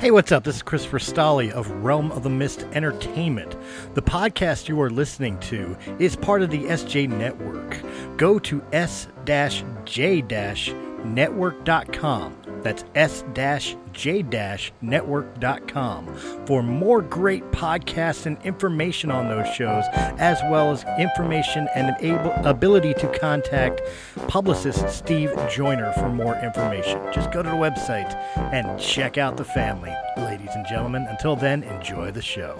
Hey, what's up? This is Christopher Stolle of Realm of the Mist Entertainment. The podcast you are listening to is part of the SJ Network. Go to s-j-network.com. That's s-j-network.com for more great podcasts and information on those shows, as well as information and able, ability to contact publicist Steve Joyner for more information. Just go to the website and check out the family, ladies and gentlemen. Until then, enjoy the show.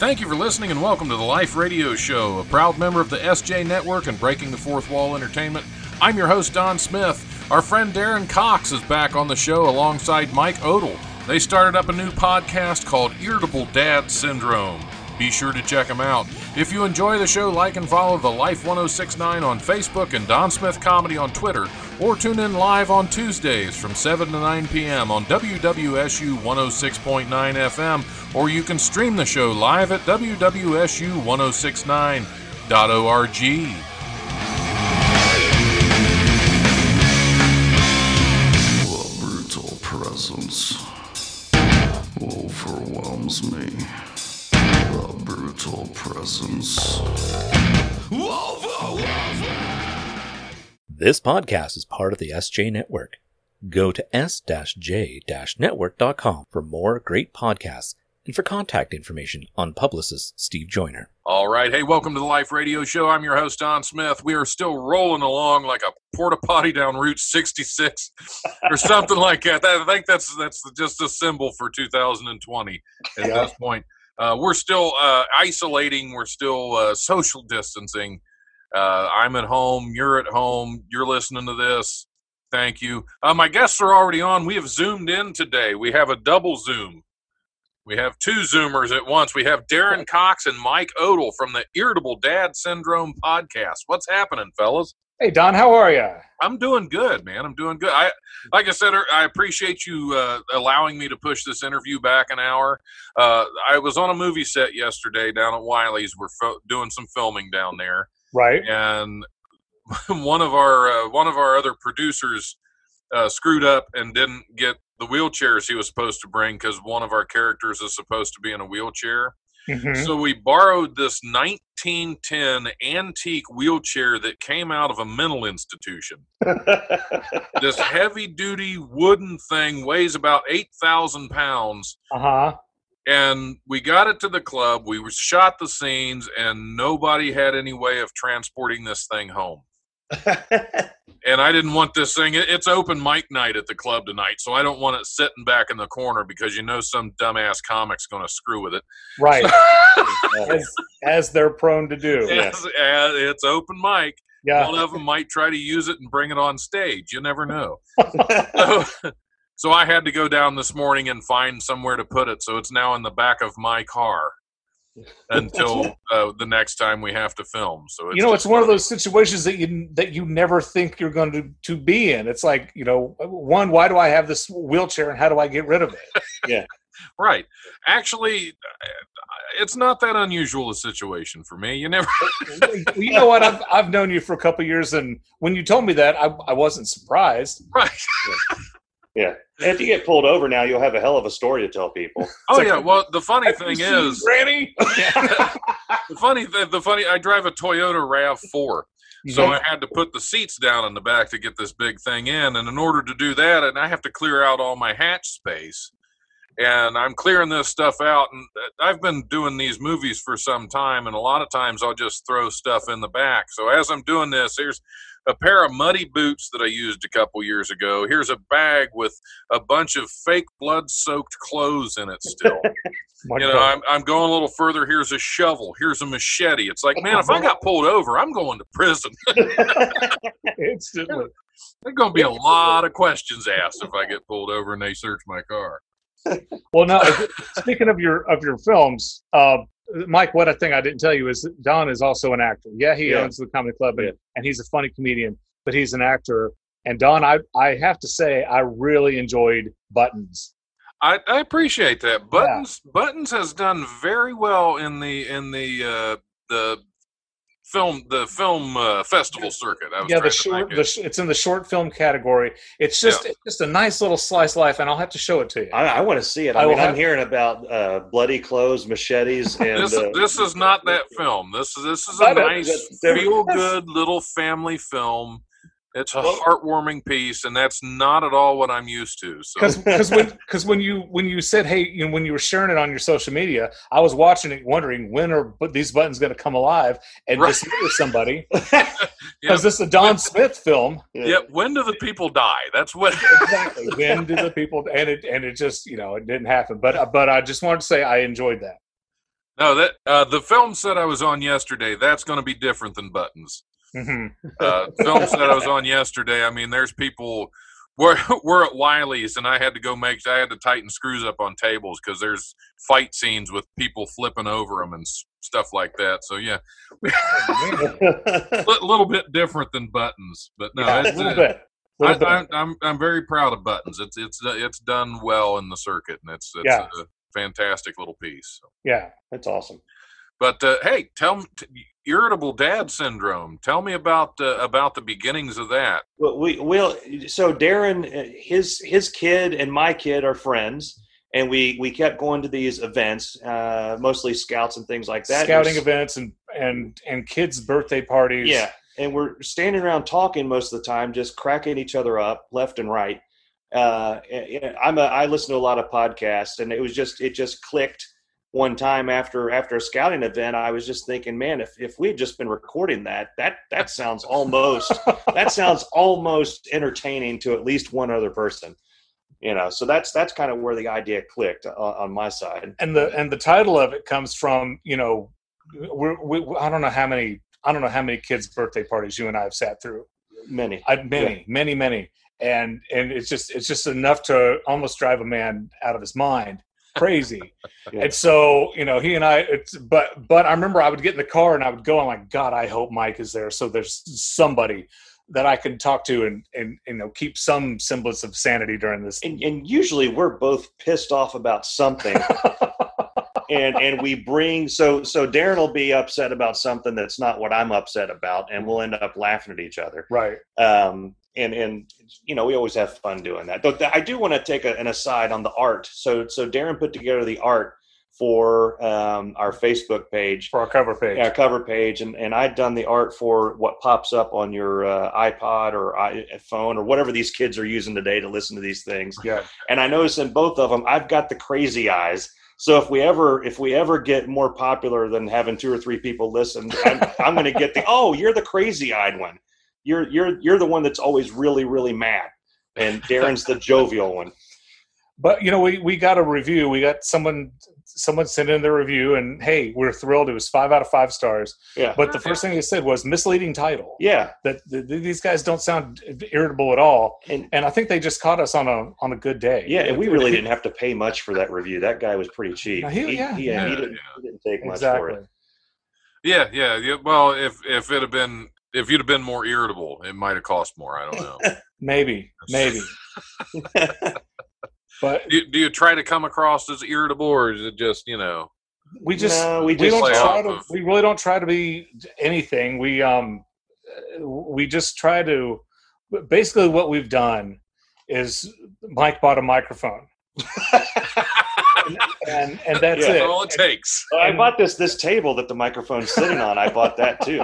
Thank you for listening and welcome to the Life Radio Show, a proud member of the SJ Network and Breaking the Fourth Wall Entertainment. I'm your host, Don Smith. Our friend Darren Cox is back on the show alongside Mike Odell. They started up a new podcast called Irritable Dad Syndrome. Be sure to check them out. If you enjoy the show, like and follow the Life 1069 on Facebook and Don Smith Comedy on Twitter, or tune in live on Tuesdays from 7 to 9 p.m. on WWSU 106.9 FM, or you can stream the show live at WWSU1069.org. The brutal presence overwhelms me. The brutal presence This podcast is part of the SJ Network. Go to s-j-network.com for more great podcasts and for contact information on publicist Steve Joyner. All right. Hey, welcome to the Life Radio Show. I'm your host, Don Smith. We are still rolling along like a porta potty down Route 66 or something like that. I think that's that's just a symbol for 2020 at Yeah. this point. Uh, we're still uh, isolating. We're still uh, social distancing. Uh, I'm at home. You're at home. You're listening to this. Thank you. Uh, my guests are already on. We have zoomed in today. We have a double Zoom. We have two Zoomers at once. We have Darren Cox and Mike Odell from the Irritable Dad Syndrome podcast. What's happening, fellas? Hey Don, how are you? I'm doing good, man. I'm doing good. I, like I said, I appreciate you uh, allowing me to push this interview back an hour. Uh, I was on a movie set yesterday down at Wiley's. We're fil- doing some filming down there, Right. and one of our uh, one of our other producers uh, screwed up and didn't get the wheelchairs he was supposed to bring because one of our characters is supposed to be in a wheelchair. Mhm. So we borrowed this 1910 antique wheelchair that came out of a mental institution. this heavy duty wooden thing weighs about 8,000 pounds. Uh-huh. And we got it to the club. We shot the scenes, and nobody had any way of transporting this thing home. And I didn't want this thing. It's open mic night at the club tonight, so I don't want it sitting back in the corner because you know some dumbass comic's going to screw with it. Right. as, as they're prone to do. Yes, and it's open mic. Yeah. One of them might try to use it and bring it on stage. You never know. so, so I had to go down this morning and find somewhere to put it. So it's now in the back of my car until uh, the next time we have to film. So it's you know, it's one of those situations that you that you never think you're going to to be in. It's like, you know, one, why do I have this wheelchair and how do I get rid of it? Yeah, right. Actually, it's not that unusual a situation for me. You never. you know what? I've I've known you for a couple years and when you told me that, I I wasn't surprised. right. Yeah. And if you get pulled over now, you'll have a hell of a story to tell people. Oh like- yeah. Well, the funny thing is, Granny. the funny the, the funny I drive a Toyota Rav Four. So. I had to put the seats down in the back to get this big thing in, and in order to do that, and I have to clear out all my hatch space, and I'm clearing this stuff out. And uh, I've been doing these movies for some time, and a lot of times I'll just throw stuff in the back. So as I'm doing this, here's a pair of muddy boots that I used a couple years ago. Here's a bag with a bunch of fake blood-soaked clothes in it still. You know, I'm, I'm going a little further. Here's a shovel. Here's a machete. It's like, man, if I got pulled over, I'm going to prison. instantly. There's going to be a lot of questions asked if I get pulled over and they search my car. Well, now speaking of your of your films, uh, Mike, what I think I didn't tell you is that Don is also an actor. Yeah, he Yeah. owns the comedy club, and, Yeah. and he's a funny comedian, but he's an actor. And Don, I I have to say, I really enjoyed Buttons. I, I appreciate that. Buttons Buttons has done very well in the in the uh, the film the film uh, festival circuit. I was yeah, the short. think The, it's in the short film category. It's just it's just a nice little slice life, and I'll have to show it to you. I, I want to see it. I I will mean, I'm hearing about uh, bloody clothes, machetes, and this, uh, this is not that film. This is this is a nice, feel good little family film. It's a Well- heartwarming piece, and that's not at all what I'm used to. So because when because when you when you said hey you know when you were sharing it on your social media i was watching it wondering when are but these buttons going to come alive and Right. dismember somebody yeah, because this is a don smith film yeah, when do the people die? That's what. exactly when do the people and it and it just you know it didn't happen but but i just wanted to say i enjoyed that No, that uh, the film set I was on yesterday. That's going to be different than buttons. Hmm Uh, film set I was on yesterday. I mean, there's people. We're we're at Wiley's, and I had to go make. I had to tighten screws up on tables because there's fight scenes with people flipping over them and s- stuff like that. So yeah, a little bit different than buttons, but no, yeah, a it's, little uh, bit I, little bit. I'm, I'm I'm very proud of buttons. It's it's it's done well in the circuit, and it's it's Yeah. a fantastic little piece. yeah That's awesome. But uh, hey, tell me, t- irritable dad syndrome. Tell me about uh, about the beginnings of that. Well, we will. So Darren, uh, his his kid and my kid are friends, and we we kept going to these events, uh, mostly scouts and things like that. scouting was- events and and and kids birthday parties Yeah, and we're standing around talking most of the time, just cracking each other up left and right. Uh, and I'm a I listen to a lot of podcasts, and it was just it just clicked one time after after a scouting event. I was just thinking, man, if if we'd just been recording that, that that sounds almost that sounds almost entertaining to at least one other person. You know, so that's that's kind of where the idea clicked uh, on, on my side. and the and the title of it comes from you know we're, we I don't know how many I don't know how many kids' birthday parties you and I have sat through. Many. I, many, many, many, and and it's just it's just enough to almost drive a man out of his mind, crazy. Yeah. And so you know he and I, it's but but I remember I would get in the car and I would go. I'm like, God, I hope Mike is there, so there's somebody that I can talk to and and you know keep some semblance of sanity during this. and, and usually we're both pissed off about something and and we bring so so darren will be upset about something that's not what i'm upset about and we'll end up laughing at each other right. um and and you know we always have fun doing that but i do want to take a, an aside on the art so so darren put together the art for um, our facebook page For our cover page. our cover page and, and i'd done the art for what pops up on your uh, ipod or iphone or whatever these kids are using today to listen to these things Yeah. and I noticed in both of them, I've got the crazy eyes. So if we ever if we ever get more popular than having two or three people listen, I'm, I'm going to get the oh, you're the crazy eyed one. You're you're you're the one that's always really really mad, and Darren's the jovial one. But you know, we we got a review. We got someone someone sent in their review, and hey, we're thrilled. It was five out of five stars. Yeah, But the first thing they said was misleading title. yeah, That th- th- these guys don't sound irritable at all, and and I think they just caught us on a on a good day. yeah, and we really didn't have to pay much for that review. That guy was pretty cheap. He- He, yeah, he, yeah. he didn't, Yeah. he didn't take much for it. Yeah, yeah, yeah. Well, if if it had been if you'd have been more irritable, it might have cost more. I don't know. Maybe, maybe. But do, do you try to come across as irritable, or is it just you know? we just No, we we, just don't try to of- we really don't try to be anything we um uh, we just try to basically what we've done is mike bought a microphone and and that's Yeah. it That's all it takes. I bought this this table that the microphone's sitting on. I bought that too.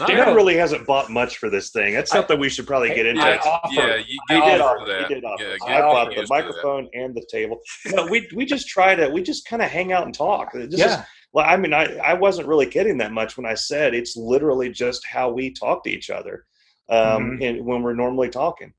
Nice. Darren really hasn't bought much for this thing. That's something we should probably get into. I yeah, offered. yeah, you He get did used offer. that. He did offer. Yeah, I bought the to that. microphone and the table. No, we we just try to we just kind of hang out and talk. This is- yeah well, I mean, I I wasn't really kidding that much when I said it's literally just how we talk to each other, um, Mhm. and when we're normally talking.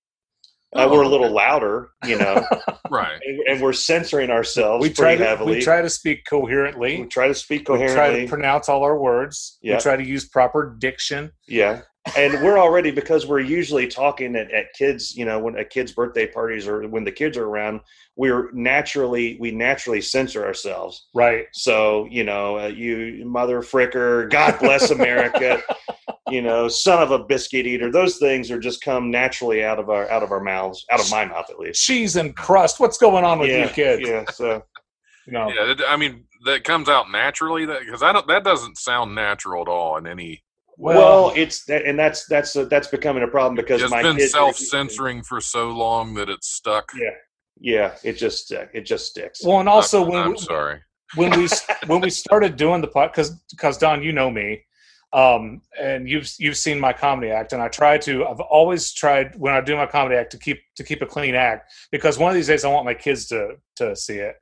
Oh, uh, we're a little okay. louder, you know, Right. and, and we're censoring ourselves we try to heavily. we try to speak coherently We try to speak we try coherently. to pronounce all our words Yeah. we try to use proper diction Yeah. And we're already because we're usually talking at, at kids, you know, when at kids' birthday parties or when the kids are around, we're naturally we naturally censor ourselves. right So, you know, uh, you mother fricker, God bless America, you know, son of a biscuit eater. Those things are just come naturally out of our out of our mouths, out of my mouth at least. cheese and crust what's going on with yeah, you kids Yeah. So you know Yeah, I mean that comes out naturally. That because I don't. That doesn't sound natural at all in any well, it's that, and that's that's uh, that's becoming a problem because It's my been kids self censoring for so long that it's stuck. Yeah. Yeah, it just uh, it just sticks. well, and also I'm, when I'm we, sorry. when we when we started doing the pod because because Don, you know me, um, and you've you've seen my comedy act, and I try to. I've always tried when I do my comedy act to keep to keep a clean act because one of these days I want my kids to to see it,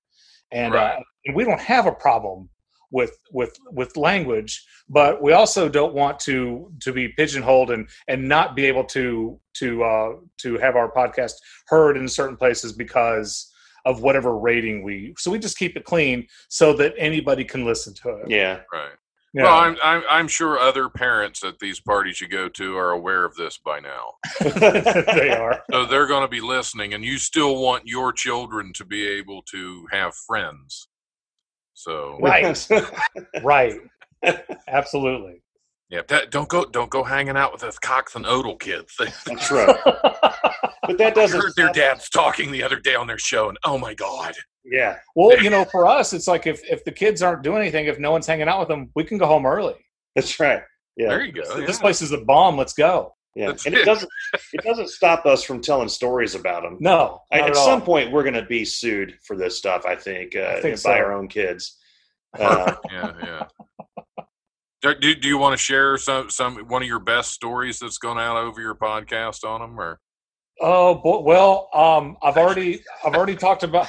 and uh, and we don't have a problem with with with language, but we also don't want to to be pigeonholed and and not be able to to uh, to have our podcast heard in certain places because of whatever rating we. So we just keep it clean so that anybody can listen to it. yeah, Right. Yeah. Well, I'm, I'm I'm sure other parents at these parties you go to are aware of this by now. they are. So they're going to be listening, and you still want your children to be able to have friends. So Right. Right. Absolutely. yeah, that, don't go don't go hanging out with those Cox and Odell kids. That's right. But that doesn't. heard their dads talking the other day on their show, and oh my god, Yeah, Well, you know, for us, it's like if if the kids aren't doing anything, if no one's hanging out with them, we can go home early. that's right. Yeah, there you go. This yeah. place is a bomb. Let's go. Yeah, That's and it. it doesn't it doesn't stop us from telling stories about them. No, I, at at all. some point, we're going to be sued for this stuff. I think, uh, I think by so. our own kids. Uh, yeah, yeah. Do, do, do you want to share some some one of your best stories that's gone out over your podcast on them, or Oh bo- well, um, I've already I've already talked about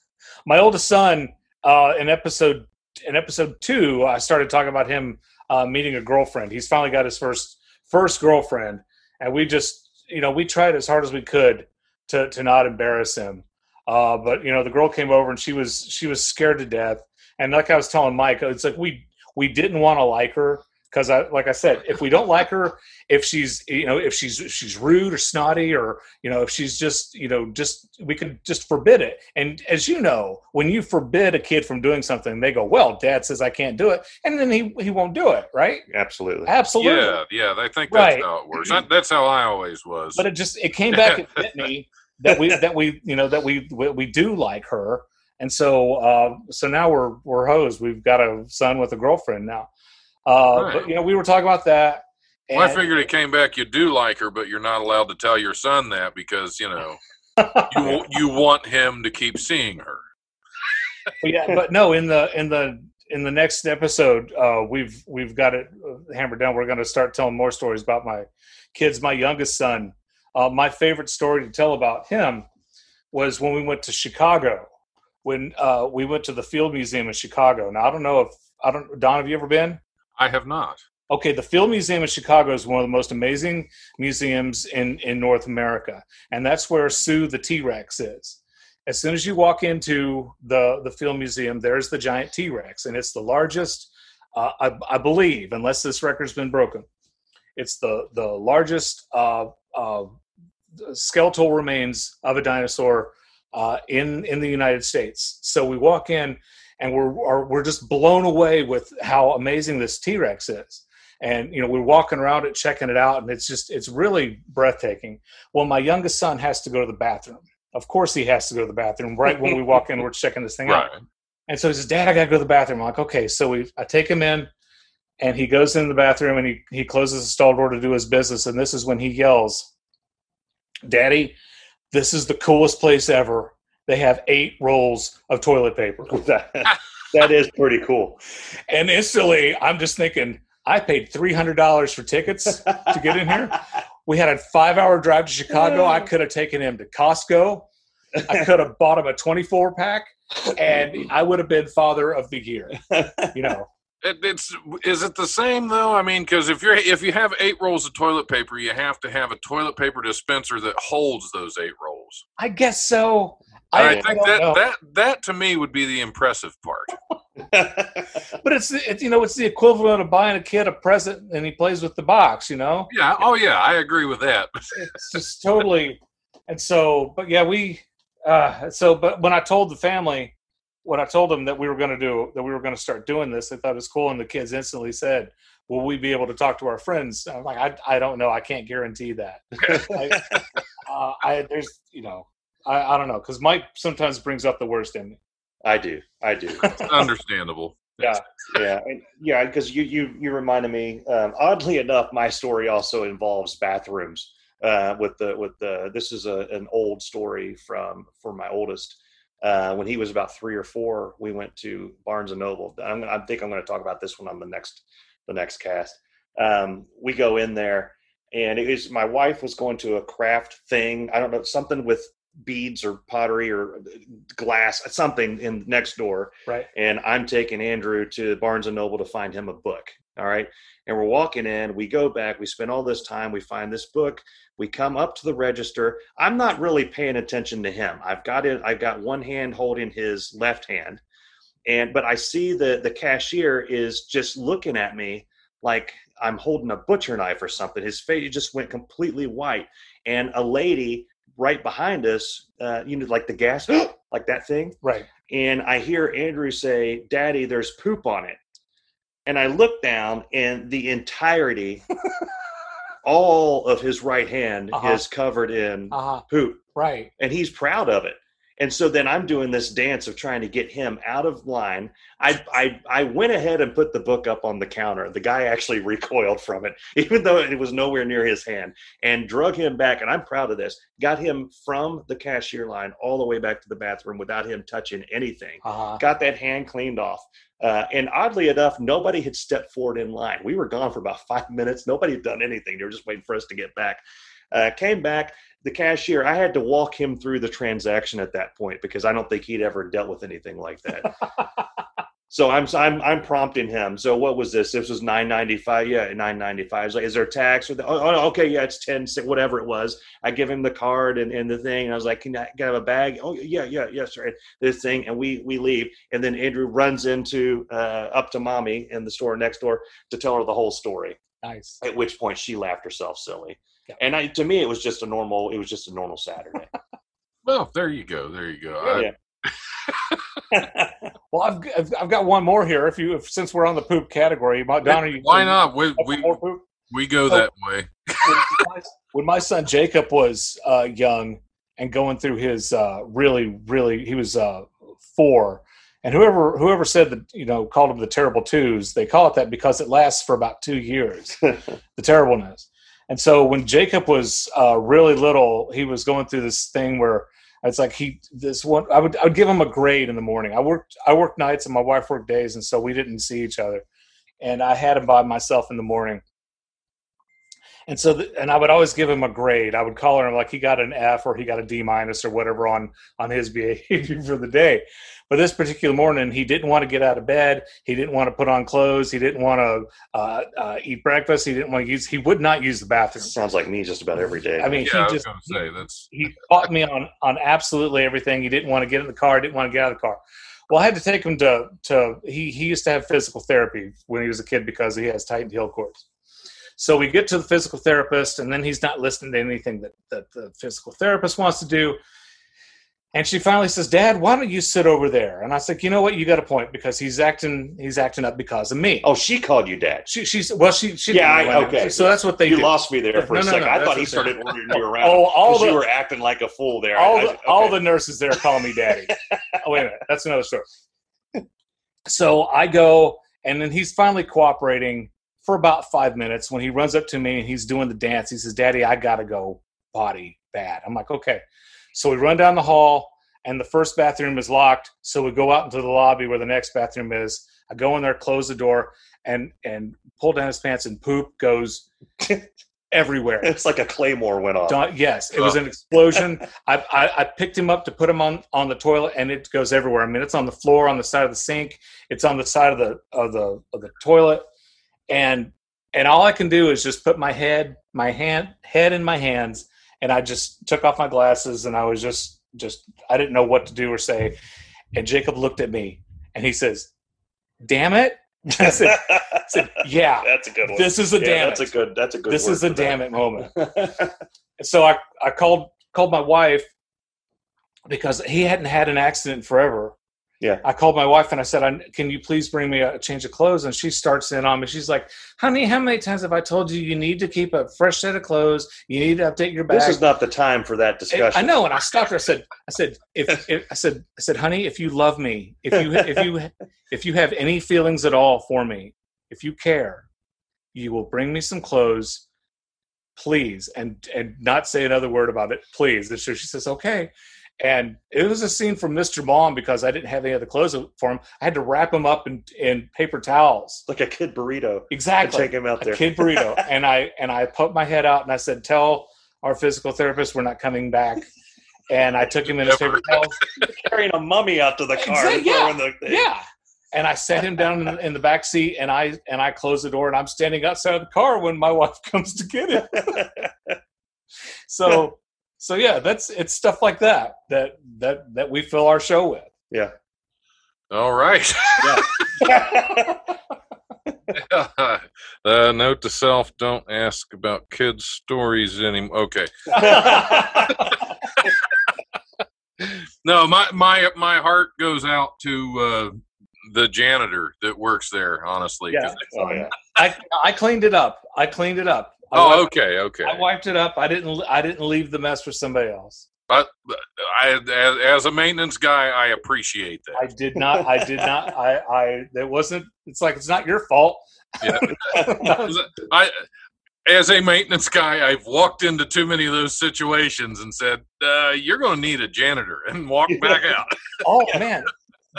my oldest son uh, in episode in episode two. I started talking about him uh, meeting a girlfriend. He's finally got his first first girlfriend, and we just you know we tried as hard as we could to to not embarrass him. Uh, but you know the girl came over and she was she was scared to death. And like I was telling Mike, it's like we we didn't want to like her because I like I said, if we don't like her, if she's you know if she's if she's rude or snotty or you know if she's just you know just we could just forbid it and as you know when you forbid a kid from doing something they go well dad says i can't do it and then he he won't do it right absolutely. absolutely yeah, yeah? I think that's Right. how it works. That, that's how I always was. but it just it came back and hit me that we that we you know that we we, we do like her and so uh so now we're we're hosed we've got a son with a girlfriend now uh Right. but you know we were talking about that well, I figured it came back. You do like her, but you're not allowed to tell your son that because you know you you want him to keep seeing her. But yeah, but no, in the in the in the next episode, uh, we've we've got it uh, hammered down. We're going to start telling more stories about my kids. My youngest son, uh, my favorite story to tell about him was when we went to Chicago. When uh, we went to the Field Museum in Chicago. Now I don't know if I don't. Don, have you ever been? I have not. Okay, the Field Museum in Chicago is one of the most amazing museums in, in North America, and that's where Sue the T Rex is. As soon as you walk into the the Field Museum, there's the giant T Rex, and it's the largest, uh, I, I believe, unless this record's been broken, it's the the largest uh, uh, skeletal remains of a dinosaur uh, in in the United States. So we walk in, and we're are, we're just blown away with how amazing this T Rex is. And you know we're walking around it checking it out and it's just it's really breathtaking. Well my youngest son has to go to the bathroom. Of course he has to go to the bathroom right when we walk in we're checking this thing out. And so he says dad i gotta go to the bathroom. I'm like okay. So we i take him in and he goes into the bathroom and he, he closes the stall door to do his business and this is when he yells daddy this is the coolest place ever they have eight rolls of toilet paper that, that is pretty cool. and instantly i'm just thinking i paid $300 for tickets to get in here We had a five hour drive to Chicago. I could have taken him to Costco. I could have bought him a 24 pack and I would have been father of the year. You know, It, it's is it the same though? I mean, because if you're if you have eight rolls of toilet paper, you have to have a toilet paper dispenser that holds those eight rolls. I guess so. I, I, think that know. that that to me would be the impressive part. but it's, it's, you know, it's the equivalent of buying a kid a present and he plays with the box, you know? Yeah. Oh yeah, I agree with that. it's just totally and so but yeah we uh so but when i told the family when i told them that we were going to do that we were going to start doing this they thought it was cool and the kids instantly said will we be able to talk to our friends i'm like i, I don't know i can't guarantee that I, uh, I there's you know i, I don't know because mike sometimes brings up the worst in me I do. I do. Understandable. Yeah. yeah, and- yeah. Because you you you reminded me. Um, oddly enough, my story also involves bathrooms. Uh, with the with the this is a, an old story from for my oldest. Uh, when he was about three or four, we went to Barnes and Noble. I'm, gonna- I think I'm going to talk about this one on the next the next cast. Um, we go in there, and it was my wife was going to a craft thing. I don't know something with beads or pottery or glass, something in the next door Right. and I'm taking Andrew to Barnes and Noble to find him a book. All right. And we're walking in, we go back, we spend all this time, we find this book, we come up to the register. I'm not really paying attention to him. I've got it, I've got one hand holding his left hand. And but I see the the cashier is just looking at me like I'm holding a butcher knife or something. His face just went completely white. And a lady right behind us, uh, you know, like the gas, like that thing Right. and I hear Andrew say, "Daddy, there's poop on it." And I look down, and the entirety, all of his right hand Uh-huh. is covered in Uh huh. poop, Right. and he's proud of it. And so then I'm doing this dance of trying to get him out of line. I, I I went ahead and put the book up on the counter. The guy actually recoiled from it, even though it was nowhere near his hand, and drug him back. And I'm proud of this. Got him from the cashier line all the way back to the bathroom without him touching anything. Uh huh. Got that hand cleaned off. Uh, and oddly enough, nobody had stepped forward in line. We were gone for about five minutes. Nobody had done anything. They were just waiting for us to get back. Uh, came back. The cashier, I had to walk him through the transaction at that point because I don't think he'd ever dealt with anything like that. so I'm I'm I'm prompting him. So what was this? This was nine ninety five. Yeah, nine ninety five. Like, is there tax or the, oh, oh, okay, yeah, it's ten, whatever it was. I give him the card and, and the thing, and I was like, can I, can I have a bag? Oh yeah, yeah, yes, sir. And this thing, and we we leave, and then Andrew runs into uh, up to mommy in the store next door to tell her the whole story. Nice. At which point she laughed herself silly. Yeah. And I, to me, it was just a normal. It was just a normal Saturday. Well, there you go. There you go. I- Yeah. Well, I've, I've I've got one more here. If you if, since we're on the poop category, my, Donna, you Why not? We, we, more poop? we go that way. when, my, when my son Jacob was uh, young and going through his uh, really, really, he was uh, four, and whoever whoever said that you know called him the terrible twos, they call it that because it lasts for about two years, the terribleness. And so when Jacob was uh, really little, he was going through this thing where it's like he this one I would I would give him a grade in the morning. I worked I worked nights and my wife worked days, and so we didn't see each other. And I had him by myself in the morning. And so, the, and I would always give him a grade. I would call him like he got an F or he got a D minus or whatever on on his behavior for the day. But this particular morning, he didn't want to get out of bed. He didn't want to put on clothes. He didn't want to uh, uh, eat breakfast. He didn't want to use. He would not use the bathroom. Sounds like me just about every day. I mean, Yeah, I he was just going to say that's he caught me on on absolutely everything. He didn't want to get in the car. Didn't want to get out of the car. Well, I had to take him to to he he used to have physical therapy when he was a kid because he has tightened heel cords. So we get to the physical therapist, and then he's not listening to anything that that the physical therapist wants to do. And she finally says, "Dad, why don't you sit over there?" And I said, "You know what? You got a point because he's acting he's acting up because of me." oh, she called you dad. she she's well she she Yeah, didn't I- okay. So that's what they You do. lost me there for No, a no, second. no, I thought he started ordering oh, you around. Oh, all the you were acting like a fool there. all I- the, I- all the nurses there call me daddy. oh, wait a minute, that's another story. So I go, and then he's finally cooperating for about five minutes. When he runs up to me and he's doing the dance, he says, "Daddy, I gotta go potty bad." I'm like, "Okay." So we run down the hall, and the first bathroom is locked. So we go out into the lobby where the next bathroom is. I go in there, close the door, and and pull down his pants, and poop goes everywhere. It's like a claymore went off. Don, yes, it was an explosion. I, I, I picked him up to put him on, on the toilet, and it goes everywhere. I mean, it's on the floor, on the side of the sink, it's on the side of the of the of the toilet, and and all I can do is just put my head, my hand, head in my hands, and I just took off my glasses, and I was just just I didn't know what to do or say, and Jacob looked at me, and he says, "Damn it!" I said, I said "Yeah, that's a good one. this is a yeah, damn that's it. a good. That's a good. this is a for that. damn it moment." So I, I called called my wife because he hadn't had an accident forever, Yeah. I called my wife and I said, I, "Can you please bring me a change of clothes?" And she starts in on me. She's like, "Honey, how many times have I told you you need to keep a fresh set of clothes? You need to update your bag." This is not the time for that discussion. I know, and I stopped her. I said, "I said, if, if I said, I said, honey, if you love me, if you if you if you have any feelings at all for me, if you care, you will bring me some clothes, please, and and not say another word about it, please." And so she says, "Okay." And it was a scene from Mr. Mom because I didn't have any other clothes for him. I had to wrap him up in, in paper towels. Like a kid burrito. Exactly. take him out there. A kid burrito. and I and I put my head out and I said, "Tell our physical therapist we're not coming back." And I took him in his paper towels. Carrying a mummy out to the car. Exactly, yeah, the. Yeah. And I sat him down in the, in the back seat and I and I closed the door and I'm standing outside of the car when my wife comes to get him. So so yeah, that's it's stuff like that that that that we fill our show with. yeah. All right. uh, note to self: Don't ask about kids' stories anymore. Okay. No, my my my heart goes out to uh, the janitor that works there. honestly Yeah. oh yeah. I I cleaned it up. I cleaned it up. I Oh, wiped, okay, okay. I wiped it up. I didn't I didn't leave the mess for somebody else. But I, as, as a maintenance guy, I appreciate that. I did not. I did not. I. I. It wasn't. It's like it's not your fault. Yeah. I, as a maintenance guy, I've walked into too many of those situations and said, uh, "You're going to need a janitor," and walk back out. oh man,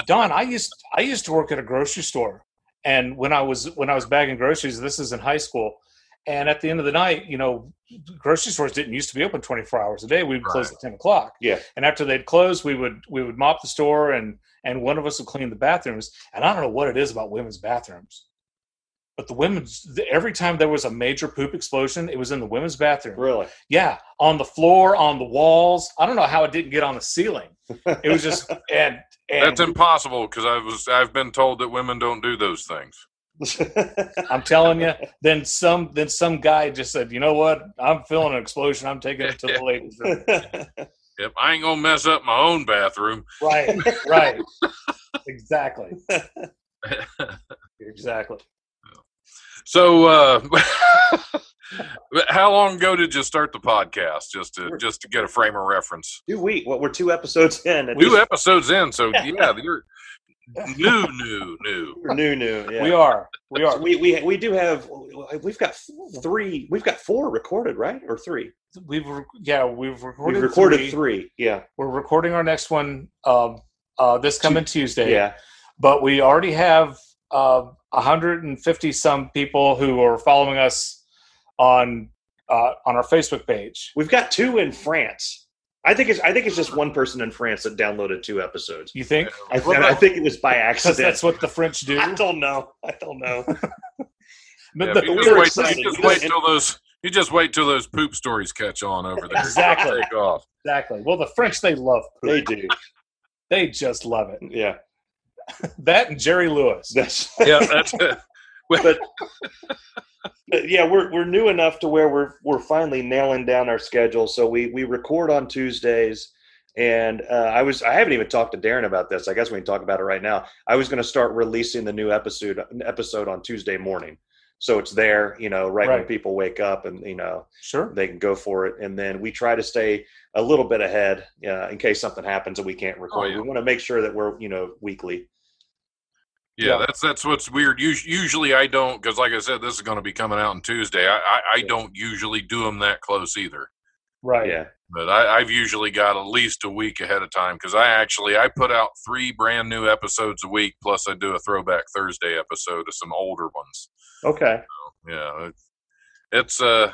Don, I used I used to work at a grocery store, and when I was when I was bagging groceries, this is in high school, and at the end of the night, you know, grocery stores didn't used to be open twenty four hours a day. We would close at ten o'clock. Yeah. and after they'd close, we would we would mop the store, and and one of us would clean the bathrooms. And I don't know what it is about women's bathrooms. But the women's every time there was a major poop explosion, it was in the women's bathroom. Really. Yeah, on the floor, on the walls. I don't know how it didn't get on the ceiling. It was just and and That's impossible because I was I've been told that women don't do those things. I'm telling you. Then some then some guy just said, you know what? I'm feeling an explosion. I'm taking it to the ladies' room. Yep, I ain't gonna mess up my own bathroom. Right, right. exactly. Exactly. So, uh, how long ago did you start the podcast? Just to just to get a frame of reference. Two week. What we're two episodes in. Two episodes in, so yeah, you're new, new, new. we're new, new. Yeah. We are. We are. We, we we do have we've got three we've got four recorded right or three We've yeah we've recorded. we've recorded three. three, yeah We're recording our next one um, uh, this coming Tuesday. yeah but we already have uh, 150 some people who are following us on uh, on our Facebook page. we've got two in France I think it's I think it's just one person in France that downloaded two episodes You think? I, th- I think it was by accident that's what the French do. I don't know I don't know But Yeah, the- but you just wait, excited. you just wait till those you just wait till those poop stories catch on over there. Exactly. Take off. exactly. Well, the French they love poop. they do They just love it. yeah That and Jerry Lewis. that's Yeah, that's it. But, but yeah, we're we're new enough to where we're we're finally nailing down our schedule. So we we record on Tuesdays, and uh, I was I haven't even talked to Darren about this. I guess we can talk about it right now. I was going to start releasing the new episode episode on Tuesday morning, so it's there, you know, right, when people wake up, and you know Sure. they can go for it. And then we try to stay a little bit ahead uh, in case something happens and we can't record. yeah. We want to make sure that we're you know weekly. Yeah, Yeah. that's that's what's weird. Us- Usually, I don't because, like I said, this is going to be coming out on Tuesday. I I, I don't usually do them that close either. Right. Yeah. But I, I've usually got at least a week ahead of time because I actually I put out three brand new episodes a week, plus I do a throwback Thursday episode of some older ones. Okay. Yeah, it's, it's uh,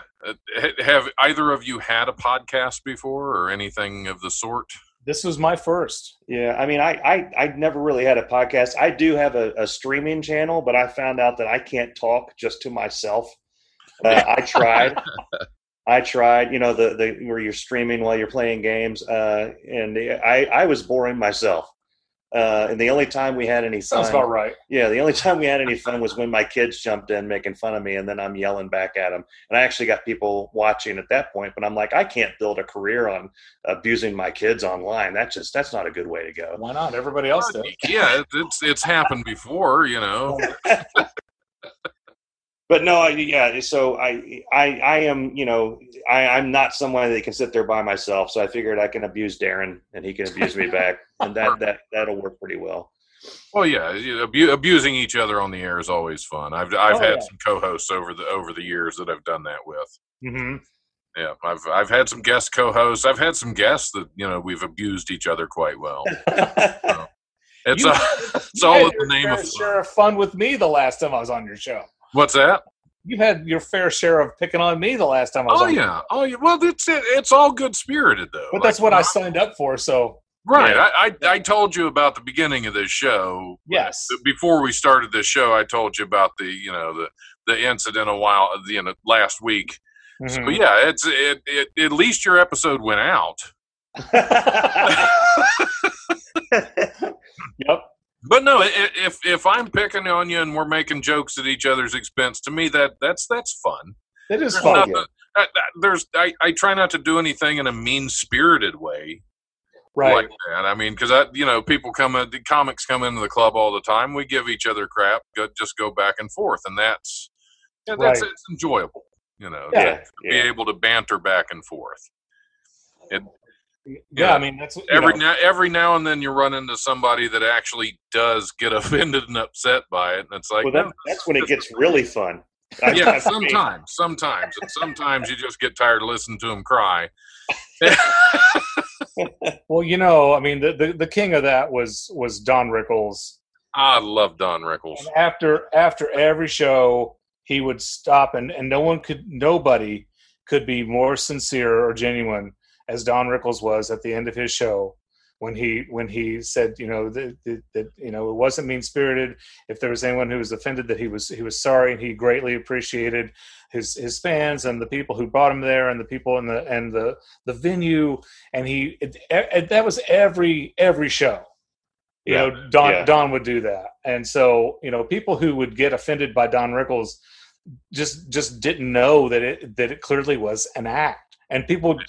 have either of you had a podcast before or anything of the sort? This was my first. Yeah, I mean, I I I never really had a podcast. I do have a, a streaming channel, but I found out that I can't talk just to myself. Uh, I tried. I tried. You know, the the where you're streaming while you're playing games, uh, and I I was boring myself. Uh, and the only time we had any Sounds fun, about right. yeah, the only time we had any fun was when my kids jumped in making fun of me, and then I'm yelling back at them. And I actually got people watching at that point, but I'm like, I can't build a career on abusing my kids online. That's just that's not a good way to go. Why not? Everybody else does. yeah, it's it's happened before, you know. But no, I, yeah. So I, I, I am, you know, I, I'm not someone that can sit there by myself. So I figured I can abuse Darren, and he can abuse me back, and that that that'll work pretty well. Well, yeah, abu- abusing each other on the air is always fun. I've I've Oh, had yeah. some co-hosts over the over the years that I've done that with. hmm Yeah, I've I've had some guest co-hosts. I've had some guests that you know we've abused each other quite well. It's You- uh, it's all in the name of fun. share of fun with me the last time I was on your show. What's that? You had your fair share of picking on me the last time I was Oh on. yeah, oh yeah. Well, it's it, it's all good spirited though. But that's Like, what I signed up for. So right. Yeah. I, I I told you about the beginning of this show. yes, Before we started this show, I told you about the you know the the incident a while the you know, last week. So Mhm. yeah, it's it, it at least your episode went out. yep. But no, i- i- if if I'm picking on you and we're making jokes at each other's expense, to me that that's that's fun. It is There's fun. nothing- uh, that- uh, that- there's I, I try not to do anything in a mean spirited way Right. like that. I mean, because I you know people come in, the comics come into the club all the time. We give each other crap, go, just go back and forth, and that's yeah, that's Right. it's enjoyable. You know, Yeah. to yeah, be able to banter back and forth. Yeah, yeah. I mean that's every know, now every now and then you run into somebody that actually does get offended and upset by it, and it's like, well, that, no, that's when it gets really fun. I yeah, sometimes, sometimes, and sometimes you just get tired of listening to them cry. well, you know, I mean the, the the king of that was was Don Rickles. I love Don Rickles. And after after every show, he would stop, and and no one could, nobody could be more sincere or genuine as Don Rickles was at the end of his show when he when he said, you know, that, that, that you know it wasn't mean spirited. If there was anyone who was offended, that he was he was sorry, and he greatly appreciated his his fans and the people who brought him there, and the people in the and the the venue, and he it, it, that was every every show. You Yeah, know don yeah. don would do that. And so you know people who would get offended by don rickles just just didn't know that it that it clearly was an act. And people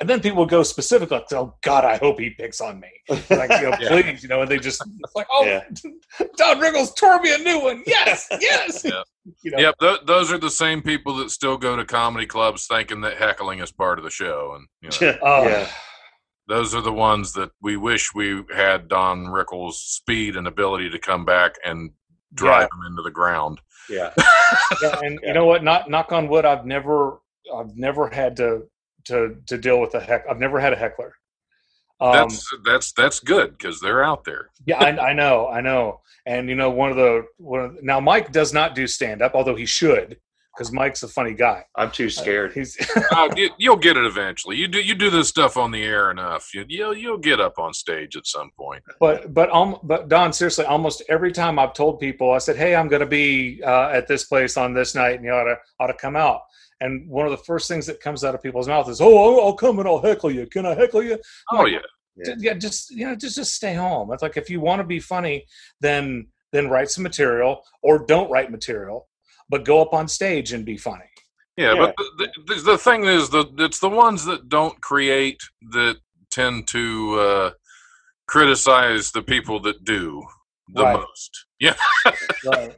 and then people go specific like oh god i hope he picks on me like you know Yeah. please you know and they just it's like oh Yeah. don rickles tore me a new one yes yes Yeah. you know Yep, th- those are the same people that still go to comedy clubs thinking that heckling is part of the show, and you know, Oh, yeah. those are the ones that we wish we had Don Rickles' speed and ability to come back and drive them into the ground. yeah. yeah, and Yeah. you know what? Not knock on wood. I've never, I've never had to to to deal with a heck. I've never had a heckler. Um, That's that's that's good because they're out there. yeah, I, I know, I know. And you know, one of the one of, now Mike does not do stand up, although he should, because Mike's a funny guy. I'm too scared. He's uh, you, you'll get it eventually. You do you do this stuff on the air enough, you, you'll you'll get up on stage at some point. but but um but Don, seriously, almost every time I've told people, I said, "Hey, I'm going to be uh, at this place on this night, and you ought to ought to come out." And one of the first things that comes out of people's mouth is, "Oh, I'll, I'll come and I'll heckle you. Can I heckle you?" Oh yeah, Ju- yeah just you know just just stay home it's like if you want to be funny then then write some material or don't write material but go up on stage and be funny yeah. Yeah. But the, the, the thing is, the it's the ones that don't create that tend to uh, criticize the people that do the Right. most. Yeah. right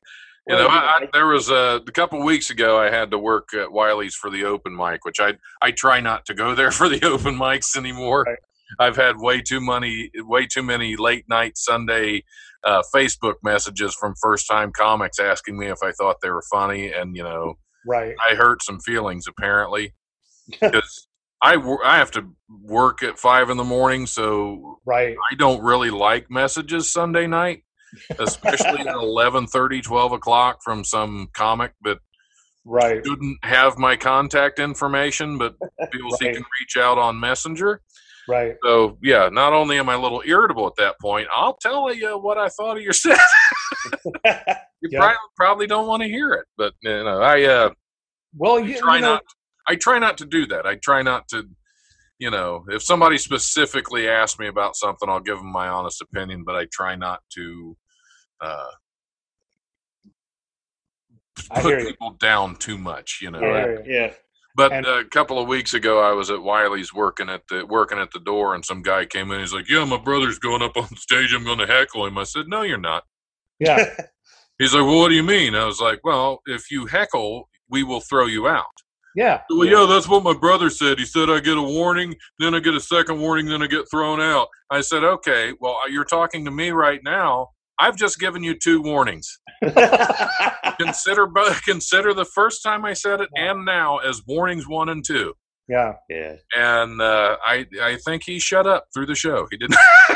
You know, I, I, there was a, a couple weeks ago. I had to work at Wiley's for the open mic, which I I try not to go there for the open mics anymore. Right. I've had way too many, way too many late night Sunday uh, Facebook messages from first time comics asking me if I thought they were funny, and you know, right I hurt some feelings apparently because I I have to work at five in the morning, so right I don't really like messages Sunday night, especially at 11, 12 o'clock from some comic that right shouldn't have my contact information, but feels he Right. can reach out on Messenger. right So, yeah, not only am I a little irritable at that point, I'll tell you what I thought of your set. you Yeah. probably, probably don't want to hear it, but you know, I uh, well I try you know, not. I try not to do that. I try not to, you know, if somebody specifically asks me about something, I'll give them my honest opinion, but I try not to uh, put hear you. people down too much. You know, Yeah. I- hear you. yeah. but And- a couple of weeks ago, I was at Wiley's working at the working at the door, and some guy came in. He's like, "Yeah, my brother's going up on stage. I'm going to heckle him." I said, "No, you're not." Yeah. He's like, "Well, what do you mean?" I was like, "Well, if you heckle, we will throw you out." Yeah. Well, yeah, that's what my brother said. He said I get a warning, then I get a second warning, then I get thrown out. I said, "Okay, well, you're talking to me right now. I've just given you two warnings. Consider both. Consider the first time I said it and now as warnings one and two. Yeah. yeah. and uh, I I think he shut up through the show. He didn't.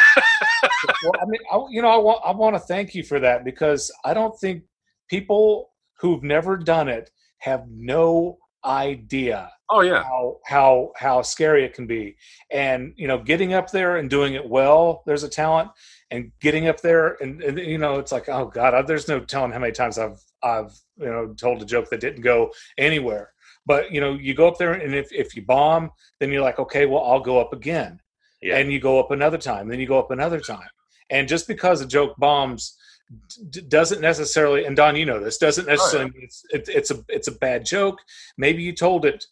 well, I mean, I, you know, I want I want to thank you for that because I don't think people who've never done it have no idea oh yeah, how how how scary it can be. And you know, getting up there and doing it well, there's a talent. And getting up there and, and you know, it's like, oh God, I, there's no telling how many times I've I've you know told a joke that didn't go anywhere. But you know, you go up there and if if you bomb, then you're like, okay, well, I'll go up again Yeah. and you go up another time then you go up another time and just because a joke bombs d- doesn't necessarily and don you know this doesn't oh, necessarily mean it's, it, it's a it's a bad joke maybe you told it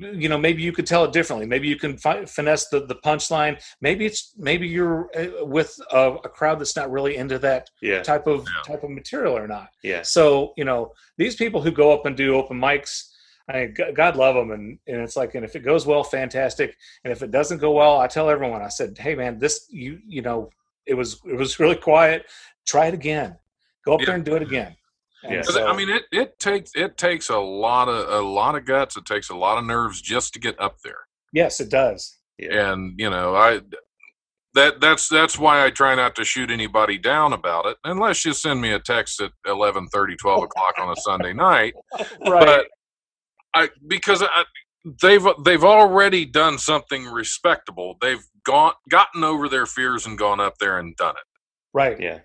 you know maybe you could tell it differently maybe you can fi- finesse the, the punchline maybe it's maybe you're uh, with a, a crowd that's not really into that yeah. type of Yeah. type of material or not Yeah. so you know these people who go up and do open mics I mean, God love them, and, and it's like, and if it goes well, fantastic. And if it doesn't go well, I tell everyone, I said, hey man, this you you know, it was it was really quiet. Try it again. Go up Yeah. there and do it again. And Yeah. 'Cause, so- I mean it it takes it takes a lot of a lot of guts. It takes a lot of nerves just to get up there. yes, it does. And you know I. That that's that's why I try not to shoot anybody down about it, unless you send me a text at 11, 12 o'clock on a Sunday night. Right. But I because I, they've they've already done something respectable. They've gone gotten over their fears and gone up there and done it. right. Yeah.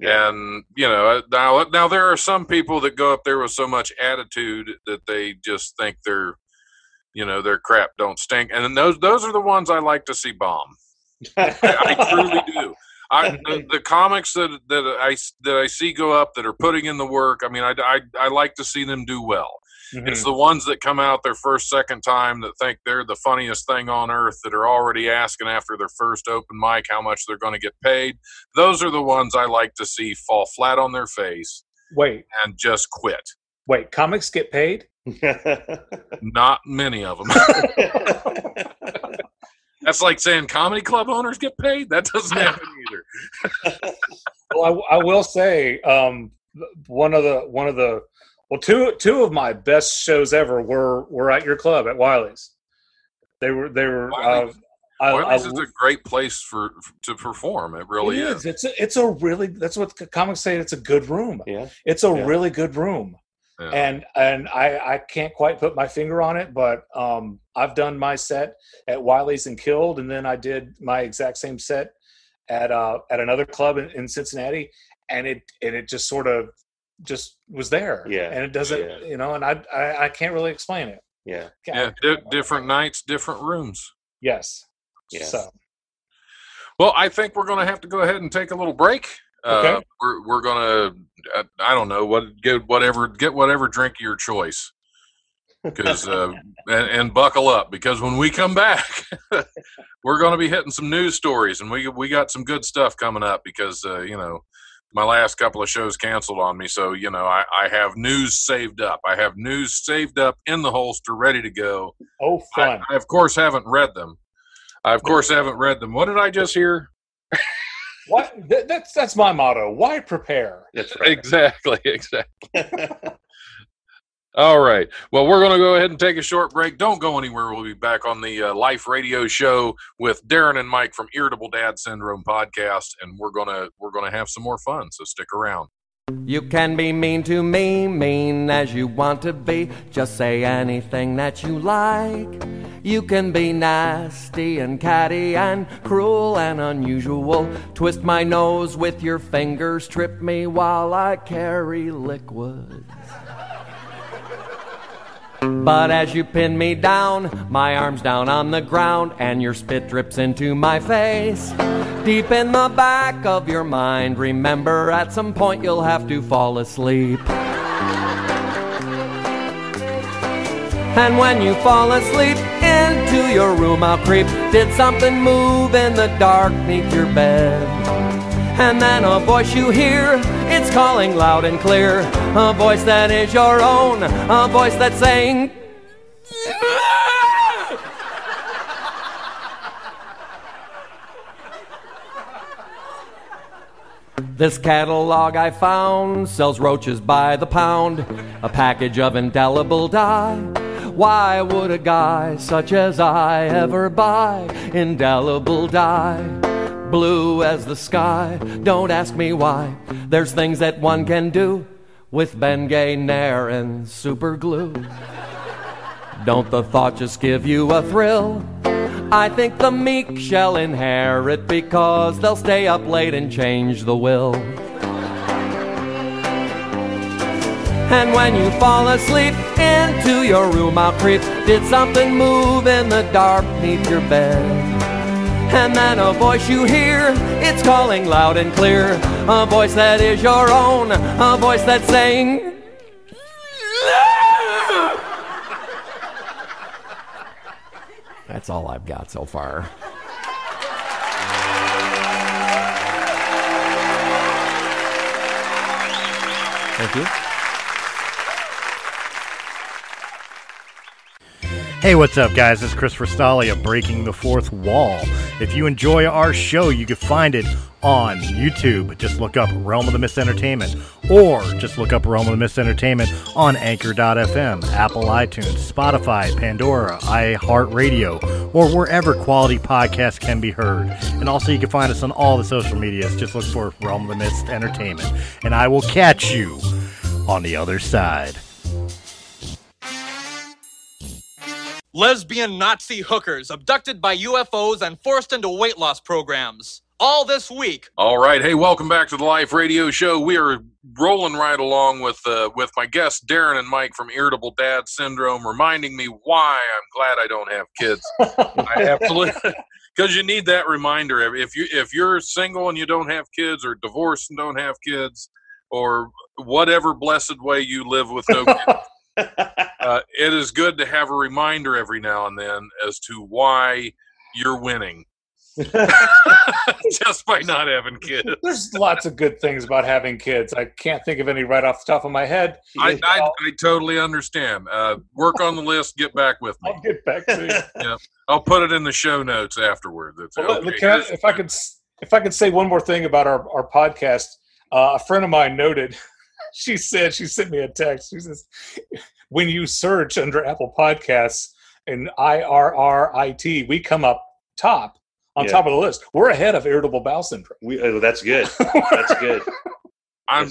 And you know now now there are some people that go up there with so much attitude that they just think their you know their crap don't stink, and those those are the ones I like to see bomb. I, I truly do. I the, the comics that that I that I see go up that are putting in the work. I mean, I, I, I like to see them do well. Mhm. It's the ones that come out their first, second time that think they're the funniest thing on earth that are already asking after their first open mic how much they're going to get paid. Those are the ones I like to see fall flat on their face Wait, and just quit. wait. Comics get paid? Not many of them. That's like saying comedy club owners get paid. That doesn't happen either. Well, I, I will say, um, one of the one of the well, two two of my best shows ever were were at your club at Wiley's. They were they were. Uh, Wiley's- I, Wiley's I- is a great place for to perform. It really it is. is. It's a, it's a really that's what the comics say. It's a good room. yeah. It's a Yeah. really good room, Yeah. and and I I can't quite put my finger on it, but um I've done my set at Wiley's and Killed, and then I did my exact same set at uh at another club in, in Cincinnati, and it and it just sort of just was there. Yeah. and it doesn't Yeah. you know, and I, I I can't really explain it. Yeah. yeah, di- different nights, different rooms. Yes. Yeah. So Well, I think we're going to have to go ahead and take a little break. Uh, Okay. we're we're going to I don't know what get whatever get whatever drink of your choice. Because uh, and, and buckle up because when we come back, we're going to be hitting some news stories and we we got some good stuff coming up because uh, you know my last couple of shows canceled on me, so you know I, I have news saved up. I have news saved up in the holster, ready to go. oh I, fun. I of course haven't read them. I of course haven't read them. What did I just hear? what that, that's that's my motto. Why prepare? That's right. Exactly, exactly. All right. Well, we're going to go ahead and take a short break. Don't go anywhere. We'll be back on the uh, Life Radio Show with Darren and Mike from Irritable Dad Syndrome podcast, and we're gonna we're gonna have some more fun. So stick around. You can be mean to me, mean as you want to be. Just say anything that you like. You can be nasty and catty and cruel and unusual. Twist my nose with your fingers, trip me while I carry liquids. But as you pin me down, my arms down on the ground, and your spit drips into my face. Deep in the back of your mind, remember at some point you'll have to fall asleep. And when you fall asleep into your room, I'll creep. Did something move in the dark neath your bed? And then a voice you hear, it's calling loud and clear. A voice that is your own, a voice that's saying, This catalog I found sells roaches by the pound, a package of indelible dye. Why would a guy such as I ever buy indelible dye? Blue as the sky, don't ask me why. There's things that one can do with Bengay, Nair, and super glue. Don't the thought just give you a thrill? I think the meek shall inherit because they'll stay up late and change the will. And when you fall asleep into your room, I'll creep. Did something move in the dark beneath your bed? And then a voice you hear, it's calling loud and clear. A voice that is your own, a voice that's saying, That's all I've got so far. Thank you. Hey, what's up, guys? Is Chris Rastali of Breaking the Fourth Wall. If you enjoy our show, you can find it on YouTube. Just look up Realm of the Mist Entertainment, or just look up Realm of the Mist Entertainment on Anchor.fm, Apple iTunes, Spotify, Pandora, iHeartRadio, or wherever quality podcasts can be heard. And also, you can find us on all the social medias. Just look for Realm of the Mist Entertainment. And I will catch you on the other side. Lesbian Nazi hookers abducted by UFOs and forced into weight loss programs. All this week. All right, hey, welcome back to the Life Radio Show. We are rolling right along with uh, with my guests Darren and Mike from Irritable Dad Syndrome, reminding me why I'm glad I don't have kids. I absolutely because you need that reminder. If you if you're single and you don't have kids, or divorced and don't have kids, or whatever blessed way you live with no kids, uh, it is good to have a reminder every now and then as to why you're winning just by not having kids. There's lots of good things about having kids. I can't think of any right off the top of my head. I, I, I totally understand. Uh, work on the list. Get back with me. I'll get back to you. Yeah, I'll put it in the show notes afterward. Well, okay. I- if I could, if I could say one more thing about our our podcast, uh, a friend of mine noted. She said she sent me a text. She says, "When you search under Apple Podcasts and IRRIT, we come up top on Yeah. top of the list. We're ahead of irritable bowel syndrome. We, oh, that's good. That's good. I'm,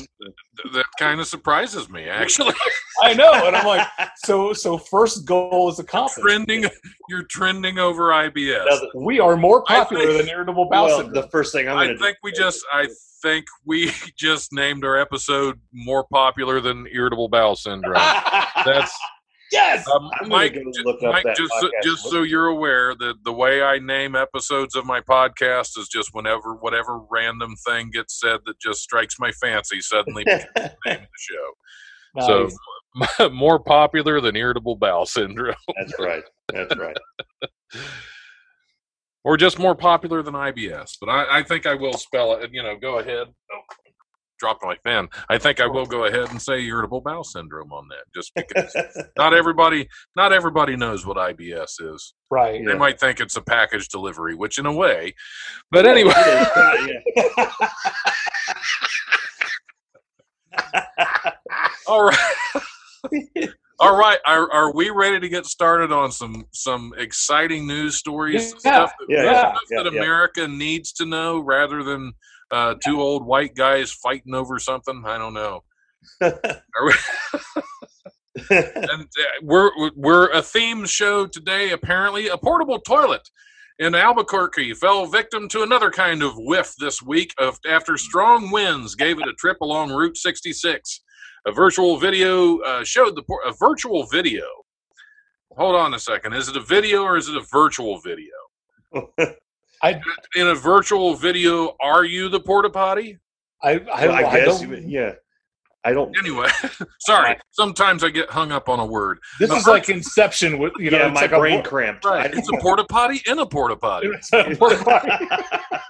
that kind of surprises me, actually. I know, and I'm like, so so first goal is accomplished. trending, you're trending over IBS. Now, the- We are more popular think- than irritable bowel well, syndrome. the first thing I'm I going to think we just, I think we just named our episode more popular than irritable bowel syndrome. That's yes. um, I'm Mike. go ju- up Mike, that just so, just so you're aware that the way I name episodes of my podcast is just whenever whatever random thing gets said that just strikes my fancy suddenly becomes the name of the show. Nice. So more popular than irritable bowel syndrome, That's right. That's right. or just more popular than IBS. But I, I think I will spell it. You know, go ahead. Oh, dropped my pen. I think I will go ahead and say irritable bowel syndrome on that, just because not everybody not everybody knows what IBS is. right. They might think it's a package delivery, which in a way. But anyway, Yeah. all right. All right, are, are we ready to get started on some some exciting news stories? Yeah, stuff that, yeah, yeah, stuff yeah, that yeah. America needs to know rather than uh, two old white guys fighting over something. I don't know. We, and uh, we're we're a theme show today. Apparently, a portable toilet in Albuquerque fell victim to another kind of whiff this week of after strong winds gave it a trip along Route 66. A virtual video uh, showed the por- a virtual video hold on a second. Is it a video or is it a virtual video? I- in a virtual video, are you the porta potty? I I, Well, I I guess. don't- yeah. I don't. Anyway, sorry. Sometimes I get hung up on a word. this is like Inception with you know. yeah, it's my like a brain wo- cramped. Right. It's a porta potty in a porta potty. A porta potty.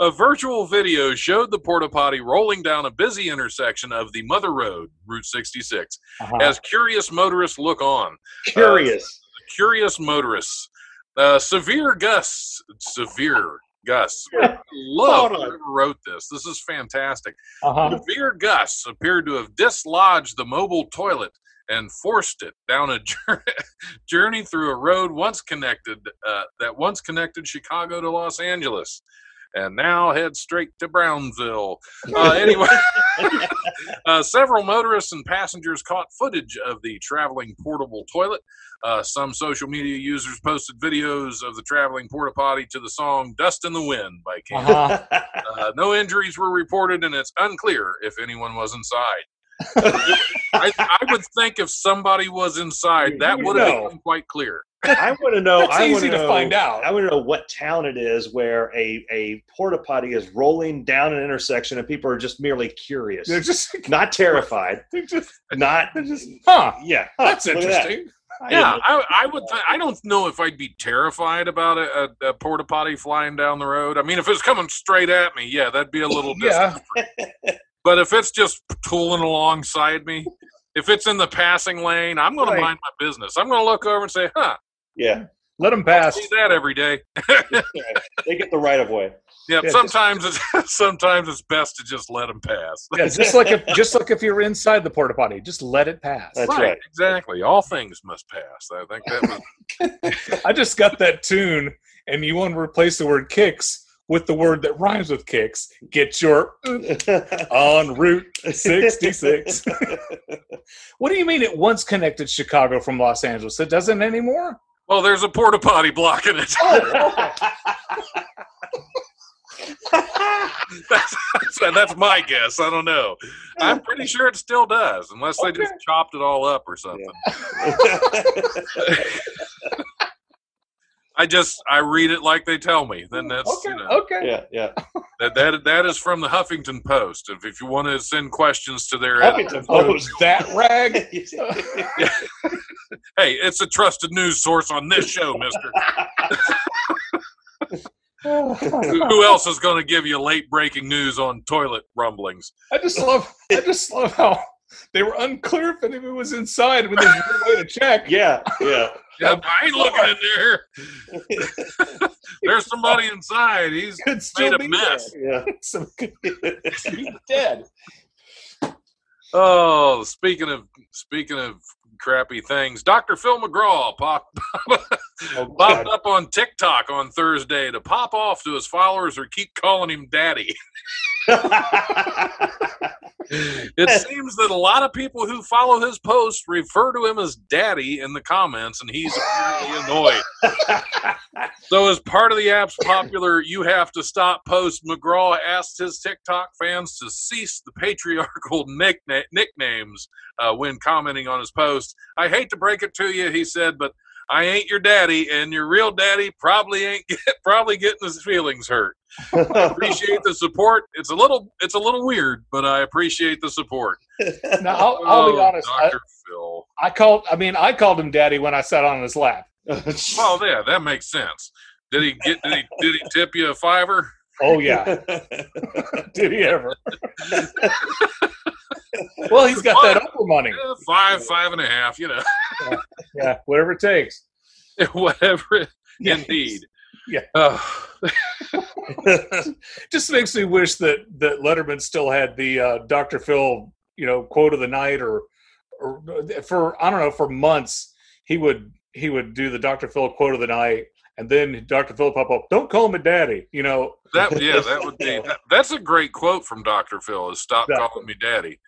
A virtual video showed the porta potty rolling down a busy intersection of the Mother Road, Route 66, Uh-huh. as curious motorists look on. Curious. Curious motorists. Uh, severe gusts. Severe gusts. Love Hold on. whoever wrote this. This is fantastic. Uh-huh. Severe gusts appeared to have dislodged the mobile toilet and forced it down a jour- journey through a road once connected uh, that once connected Chicago to Los Angeles, and now head straight to Brownsville. Uh, anyway, uh, several motorists and passengers caught footage of the traveling portable toilet. Uh, some social media users posted videos of the traveling porta potty to the song "Dust in the Wind" by King. Uh-huh. Uh, no injuries were reported, and it's unclear if anyone was inside. I, I would think if somebody was inside, that would have know. become quite clear. I want to know. That's I easy wanna know- find out. I want to know what town it is where a a porta potty is rolling down an intersection and people are just merely curious, They're just, not terrified, they're just, not they're just, huh? yeah. That's Look at that. interesting. I Yeah, I, I would. Th- I don't know if I'd be terrified about a, a, a porta potty flying down the road. I mean, if it's coming straight at me, yeah, that'd be a little Yeah. different. But if it's just tooling alongside me, if it's in the passing lane, I'm going Right. to mind my business. I'm going to look over and say, "Huh, yeah. Let them pass. see that every day." They get the right of way. Yeah, Yeah, sometimes it's sometimes it's best to just let them pass. Yeah, just like if just like if you're inside the porta potty, just let it pass. That's right. Exactly. All things must pass. I think that was I just got that tune, and you want to replace the word kicks with the word that rhymes with kicks. Get your on Route 66. what do you mean it once connected Chicago from Los Angeles? It doesn't anymore? Well. There's a porta potty blocking it. Oh, that's, that's that's my guess. I don't know. I'm pretty sure it still does, unless they just chopped it all up or something. I just I read it like they tell me. Then hmm, that's Okay, you know okay. yeah, yeah. that that that is from the Huffington Post. If if you want to send questions to their Huffington editor, Oh, that rag? hey, it's a trusted news source on this show, Mister. Who who else is going to give you late breaking news on toilet rumblings? I just love I just love how they were unclear if anyone was inside when there's no way to check. yeah, yeah. Yeah, I ain't looking in there. There's somebody inside. He's Could still made a be mess. Yeah. there. Some could be dead. Oh, speaking of speaking of crappy things, Dr. Phil McGraw popped, Oh, popped up on TikTok on Thursday to pop off to his followers or keep calling him daddy. It seems that a lot of people who follow his posts refer to him as daddy in the comments, and he's apparently annoyed. So, as part of the app's popular "You Have to Stop" post, McGraw asked his TikTok fans to cease the patriarchal nickna- nicknames uh, when commenting on his post. I hate to break it to you, he said, but I ain't your daddy, and your real daddy probably ain't get, probably getting his feelings hurt. I Appreciate the support. It's a little it's a little weird, but I appreciate the support. Now I'll, I'll be Oh, honest. I, Dr. Phil. I called. I mean, I called him daddy when I sat on his lap. Well, yeah, that makes sense. Did he get? Did he? Did he tip you a fiver? Oh yeah, did he ever? well, he's got that upper money. Eh, five, five and a half. You know, Yeah, whatever it takes. whatever. it- Yeah. Indeed. Yeah. Oh, Just makes me wish that that Letterman still had the uh, Dr. Phil, you know, quote of the night, or, or for I don't know, for months he would he would do the Dr. Phil quote of the night, and then Dr. Phil pop up, "Don't call me daddy," you know. that yeah, that would be. That, that's a great quote from Dr. Phil. Is stop Yeah. calling me daddy.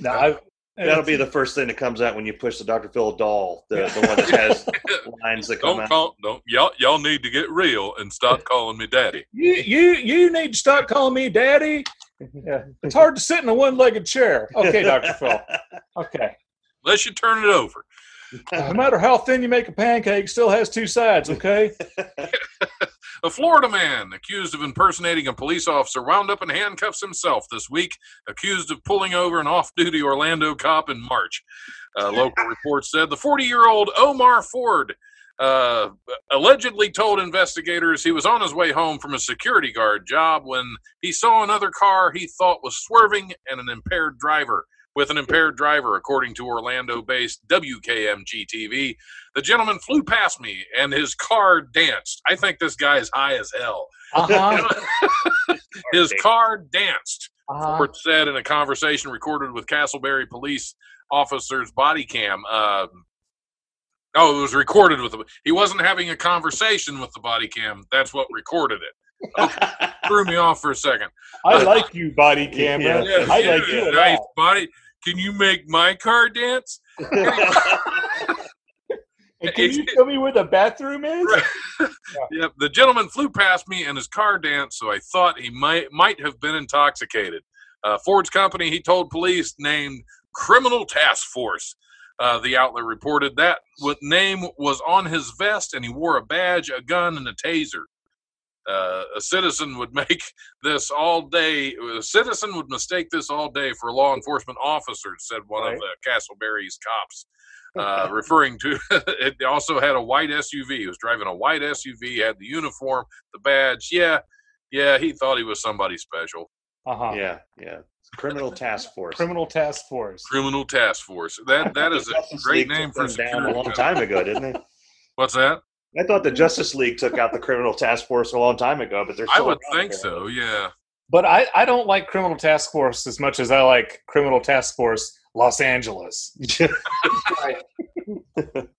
Now, I, That'll be the first thing that comes out when you push the Dr. Phil doll, the, the one that has lines that come Don't out. call. Don't y'all. Y'all need to get real and stop calling me daddy. you you you need to stop calling me daddy. Yeah, it's hard to sit in a one-legged chair. Okay, Dr. Phil. Okay. Unless you turn it over. No matter how thin you make a pancake, still has two sides. Okay. A Florida man accused of impersonating a police officer wound up in handcuffs himself this week, accused of pulling over an off duty Orlando cop in March. Uh, local reports said the 40 year old Omar Ford uh, allegedly told investigators he was on his way home from a security guard job when he saw another car he thought was swerving and an impaired driver. With an impaired driver, according to Orlando based WKMG TV, the gentleman flew past me and his car danced. I think this guy is high as hell. Uh-huh. His car danced. uh-huh. Ford said in a conversation recorded with Casselberry police officer's body cam. Uh, oh, it was recorded with. The, he wasn't having a conversation with the body cam. That's what recorded it. Threw me off for a second. I like you, body camera. Yeah. I Yeah, like you a nice lot. body. Can you make my car dance? And can you tell me where the bathroom is? Yep. The gentleman flew past me and his car danced, so I thought he might might have been intoxicated. Uh, Ford's company, he told police, named Criminal Task Force. Uh, the outlet reported that what name was on his vest, and he wore a badge, a gun, and a taser. Uh, a citizen would make this all day. A citizen would mistake this all day for law enforcement officers," said one of the Casselberry's cops uh, referring to it also had a white SUV. He was driving a white SUV, had the uniform, the badge. Yeah, yeah, he thought he was somebody special. Uh-huh. yeah, yeah. Criminal task force. Criminal task force. Criminal Task Force. That that is a great name for a them down a long time ago, didn't it? What's that? I thought the Justice League took out the criminal task force a long time ago, but they're I still would around think so. Yeah. But I, I don't like Criminal Task Force as much as I like Criminal Task Force Los Angeles.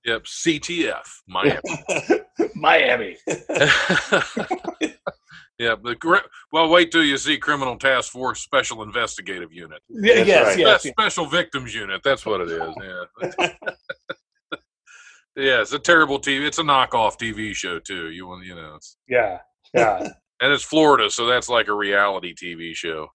Yep. CTF. Miami. Miami. yeah. The cri- well, wait till you see Criminal Task Force Special Investigative Unit. Yeah, yes, right. yes, Spe- Special Victims Unit. That's what it is. Yeah. Yeah, it's a terrible TV. It's a knockoff TV show too. You want, you know, it's, yeah, yeah. and it's Florida, so that's like a reality TV show.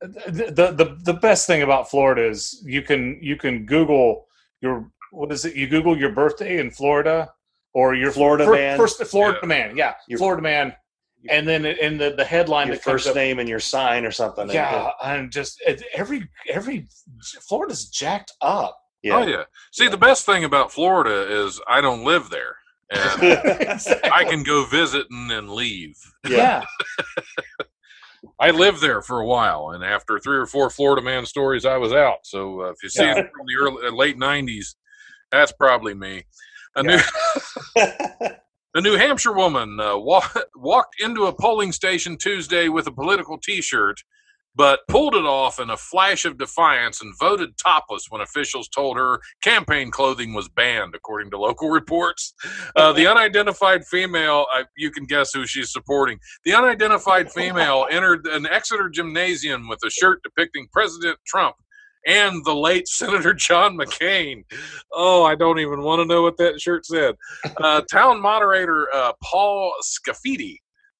the, the the the best thing about Florida is you can you can Google your what is it? You Google your birthday in Florida or your Florida fir- man. First Florida Yeah. man, yeah, Your- Florida man, and then in the the headline Your that comes first up, name and your sign or something. yeah, and just every every Florida's jacked up. Oh yeah. See, the best thing about Florida is I don't live there, and Exactly. I can go visit and then leave. yeah. I lived there for a while, and after three or four Florida man stories, I was out. So uh, if you see Yeah. it from the early, uh, late '90s, that's probably me. A Yeah. new A New Hampshire woman uh, wa- walked into a polling station Tuesday with a political T-shirt, but pulled it off in a flash of defiance and voted topless when officials told her campaign clothing was banned, according to local reports. Uh, the unidentified female, uh, you can guess who she's supporting. The unidentified female entered an Exeter gymnasium with a shirt depicting President Trump and the late Senator John McCain. Oh, I don't even want to know what that shirt said. Uh, town moderator uh, Paul Scafidi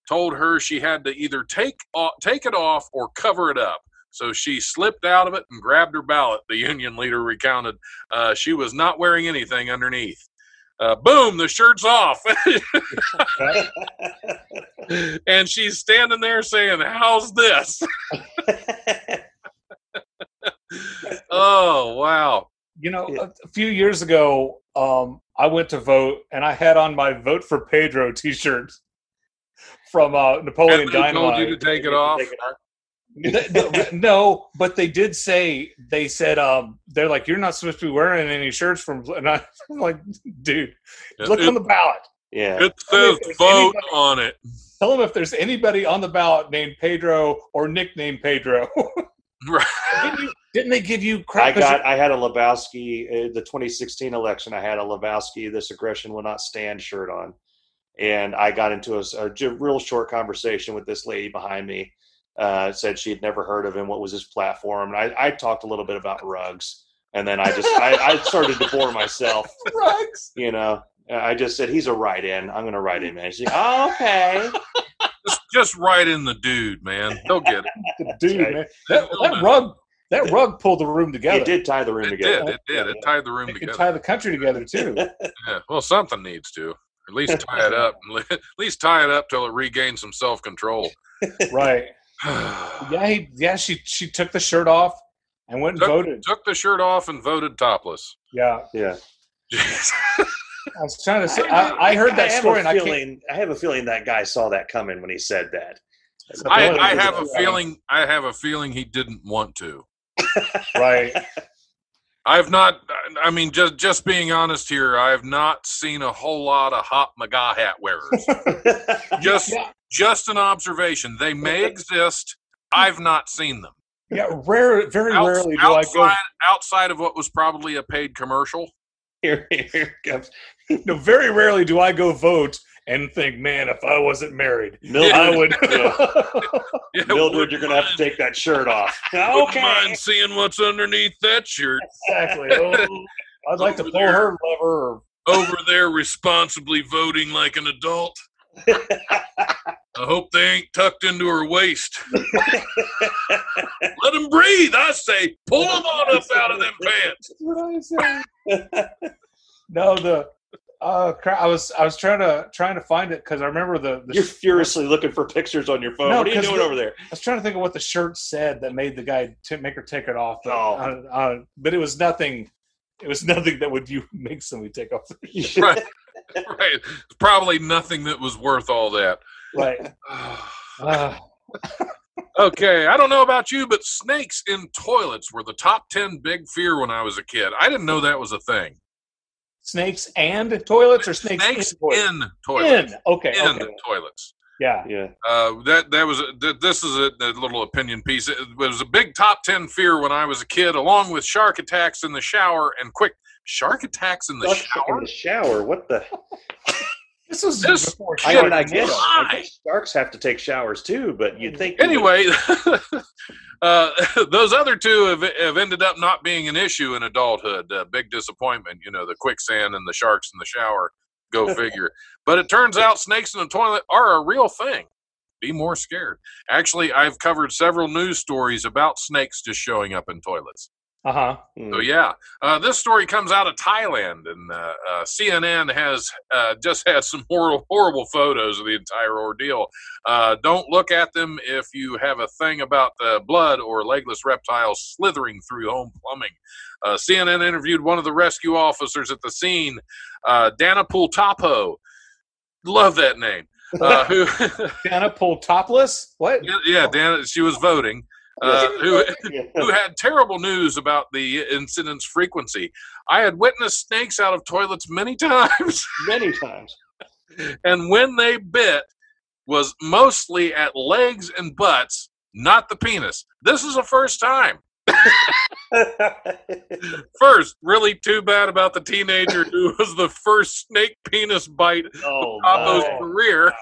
told her she had to either take off, take it off or cover it up. So she slipped out of it and grabbed her ballot. The union leader recounted uh, she was not wearing anything underneath. Uh, boom, the shirt's off. and she's standing there saying, How's this? oh, wow. You know, Yeah. a, a few years ago, um, I went to vote and I had on my "Vote for Pedro" T-shirt from uh, Napoleon And they told you to take it off. Th- th- no, but they did say they said um, they're like you're not supposed to be wearing any shirts from. And I'm like, dude, look it, on the ballot. yeah. it says vote anybody- on it. Tell them if there's anybody on the ballot named Pedro or nicknamed Pedro. Right. didn't, you, didn't they give you crap? I got. I had a Lebowski. Uh, the 2016 election. I had a Lebowski. This aggression will not stand shirt on, and I got into a real short conversation with this lady behind me. Uh, said she had never heard of him. What was his platform? And I, I talked a little bit about rugs, and then I just I, I started to bore myself. rugs. You know, I just said he's a write-in. I'm going to write him in. She's like, oh, okay. Just, just write in the dude, man. They'll get it. Dude, right. man, that, that rug that rug pulled the room together. It did tie the room It together. did. It did. It tied the room It could together. tie the country together too. Yeah. Well, something needs to. At least tie it up. At least tie it up till it regains some self control. right. Yeah, he, yeah. She she took the shirt off and went and Took- voted. Took the shirt off and voted topless. Yeah, Yeah. I was trying to say. I, I heard that have story, and I can't. feeling, I have a feeling that guy saw that coming when he said that. I, I have a feeling. I have a feeling he didn't want to. Right. I've not. I mean, just just being honest here, I have not seen a whole lot of hot MAGA hat wearers. Just Yeah. just an observation. They may exist. I've not seen them. Yeah, rare. Very Outs- rarely do I go. outside outside of what was probably a paid commercial. here, here comes No, very rarely do I go vote and think, man, if I wasn't married, Mildred. I would. Yeah, Mildred, wouldn't you're going to have to take that shirt off. wouldn't okay. mind seeing what's underneath that shirt. exactly. Oh, I'd like to Over pull there. her lever. Over there, responsibly voting like an adult. I hope they ain't tucked into her waist. Let them breathe. I say, pull them on up out of them pants. That's what I say. no, the uh, cra- I was I was trying to trying to find it because I remember the, the You're furiously looking for pictures on your phone. No, what are you doing the- over there? I was trying to think of what the shirt said that made the guy t- make her take it off. But, Oh. uh, uh, but it was nothing. It was nothing that would you make somebody take off. their shirt. Right. Right. Probably nothing that was worth all that. Right. Uh, okay, I don't know about you, but snakes in toilets were the top 10 big fear when I was a kid. I didn't know that was a thing. Snakes and toilets, or snakes, Snakes in toilets? in toilets. In. Okay. In okay. toilets. Yeah. Yeah. Uh, that that was th- this is a, a little opinion piece. It was a big top ten fear when I was a kid, along with shark attacks in the shower and quick shark attacks in the In shower. the shower. What the? This is This before I shit mean, I guess, I guess sharks have to take showers too, but you'd think. Anyway, uh, those other two have, have ended up not being an issue in adulthood. Uh, big disappointment, you know, the quicksand and the sharks in the shower. Go figure. but it turns out snakes in the toilet are a real thing. Be more scared. Actually, I've covered several news stories about snakes just showing up in toilets. Uh huh. Hmm. So yeah, uh, this story comes out of Thailand, and uh, uh, CNN has uh, just had some horrible, horrible photos of the entire ordeal. Uh, don't look at them if you have a thing about uh, blood or legless reptiles slithering through home plumbing. Uh, CNN interviewed one of the rescue officers at the scene, uh, Dana Pultapo. Love that name. Uh, who? Dana pulled topless. What? yeah, yeah, Dana. She was voting. Uh, who? Who had terrible news about the incident's frequency. I had witnessed snakes out of toilets many times, Many times. and when they bit, was mostly at legs and butts, not the penis. This is the first time. First, really too bad about the teenager who was the first snake penis bite oh, Capo's my. career,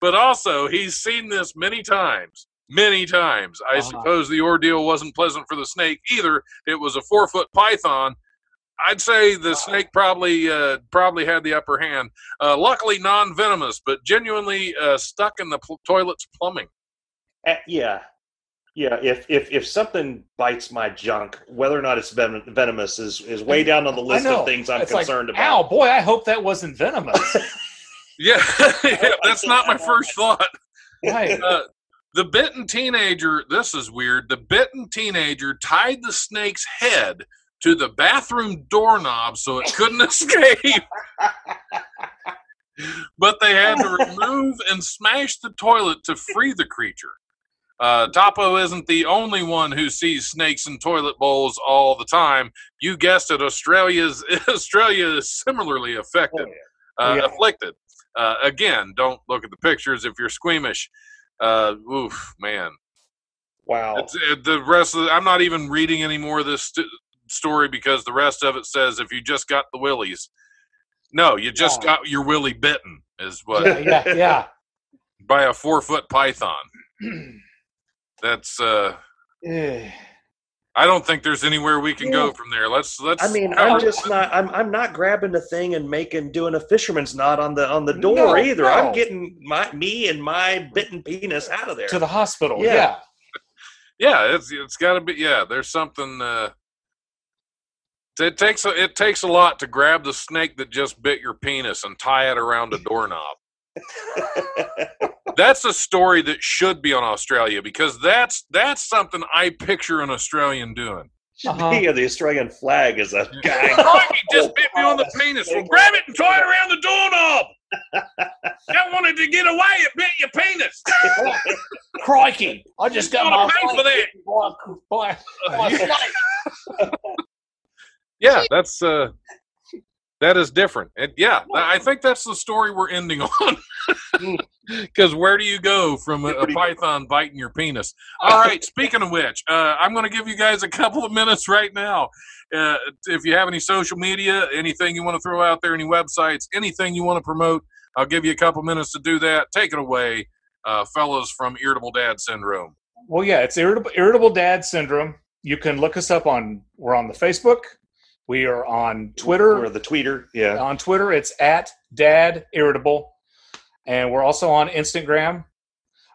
but also he's seen this many times. Many times. I Uh-huh. suppose the ordeal wasn't pleasant for the snake either. It was a four foot python. I'd say the snake probably uh, probably had the upper hand. Uh, luckily, non venomous, but genuinely uh, stuck in the pl- toilet's plumbing. Uh, yeah. Yeah, if, if if something bites my junk, whether or not it's ven- venomous is, is way down on the list of things I'm It's like, concerned Ow, about. boy! I hope that wasn't venomous. Yeah, yeah, that's not my first thought. right. Uh, the bitten teenager, this is weird. The bitten teenager tied the snake's head to the bathroom doorknob so it couldn't escape. but they had to remove and smash the toilet to free the creature. Uh, Topo isn't the only one who sees snakes in toilet bowls all the time. You guessed it, Australia's Australia is similarly affected, uh, Yeah. afflicted. Uh, again, don't look at the pictures if you're squeamish. Uh, oof, man. Wow. It's, it, the rest of the, I'm not even reading any more of this st- story because the rest of it says if you just got the willies. No, you just Yeah. got your willy bitten, is what yeah, yeah, by a four foot python. That's uh yeah. I don't think there's anywhere we can go from there. Let's let's I mean, I'm just not. I'm I'm not grabbing the thing and making doing a fisherman's knot on the on the door No, either. no. I'm getting my me and my bitten penis out of there. to the hospital. Yeah. Yeah. yeah, it's it's got to be. Yeah, there's something. Uh, it takes a, it takes a lot to grab the snake that just bit your penis and tie it around a doorknob. that's a story that should be on Australia because that's that's something I picture an Australian doing. Should Uh-huh. be the Australian flag is a guy. Crikey, just bit me on the penis. Well, grab it and tie it around the doorknob. I wanted to get away. It bit your penis. Crikey! I just got Gonna my pay for that. Boy, boy, boy, Yeah, that's uh, that is different. And yeah, I think that's the story we're ending on. Because where do you go from a, a python biting your penis? All right. Speaking of which, uh, I'm going to give you guys a couple of minutes right now. Uh, if you have any social media, anything you want to throw out there, any websites, anything you want to promote, I'll give you a couple of minutes to do that. Take it away, uh, fellas from Irritable Dad Syndrome. Well, yeah, it's irritable, irritable dad syndrome. You can look us up on. We're on the Facebook. We are on Twitter. or the tweeter. Yeah. on Twitter, it's at Dad Irritable, and we're also on Instagram.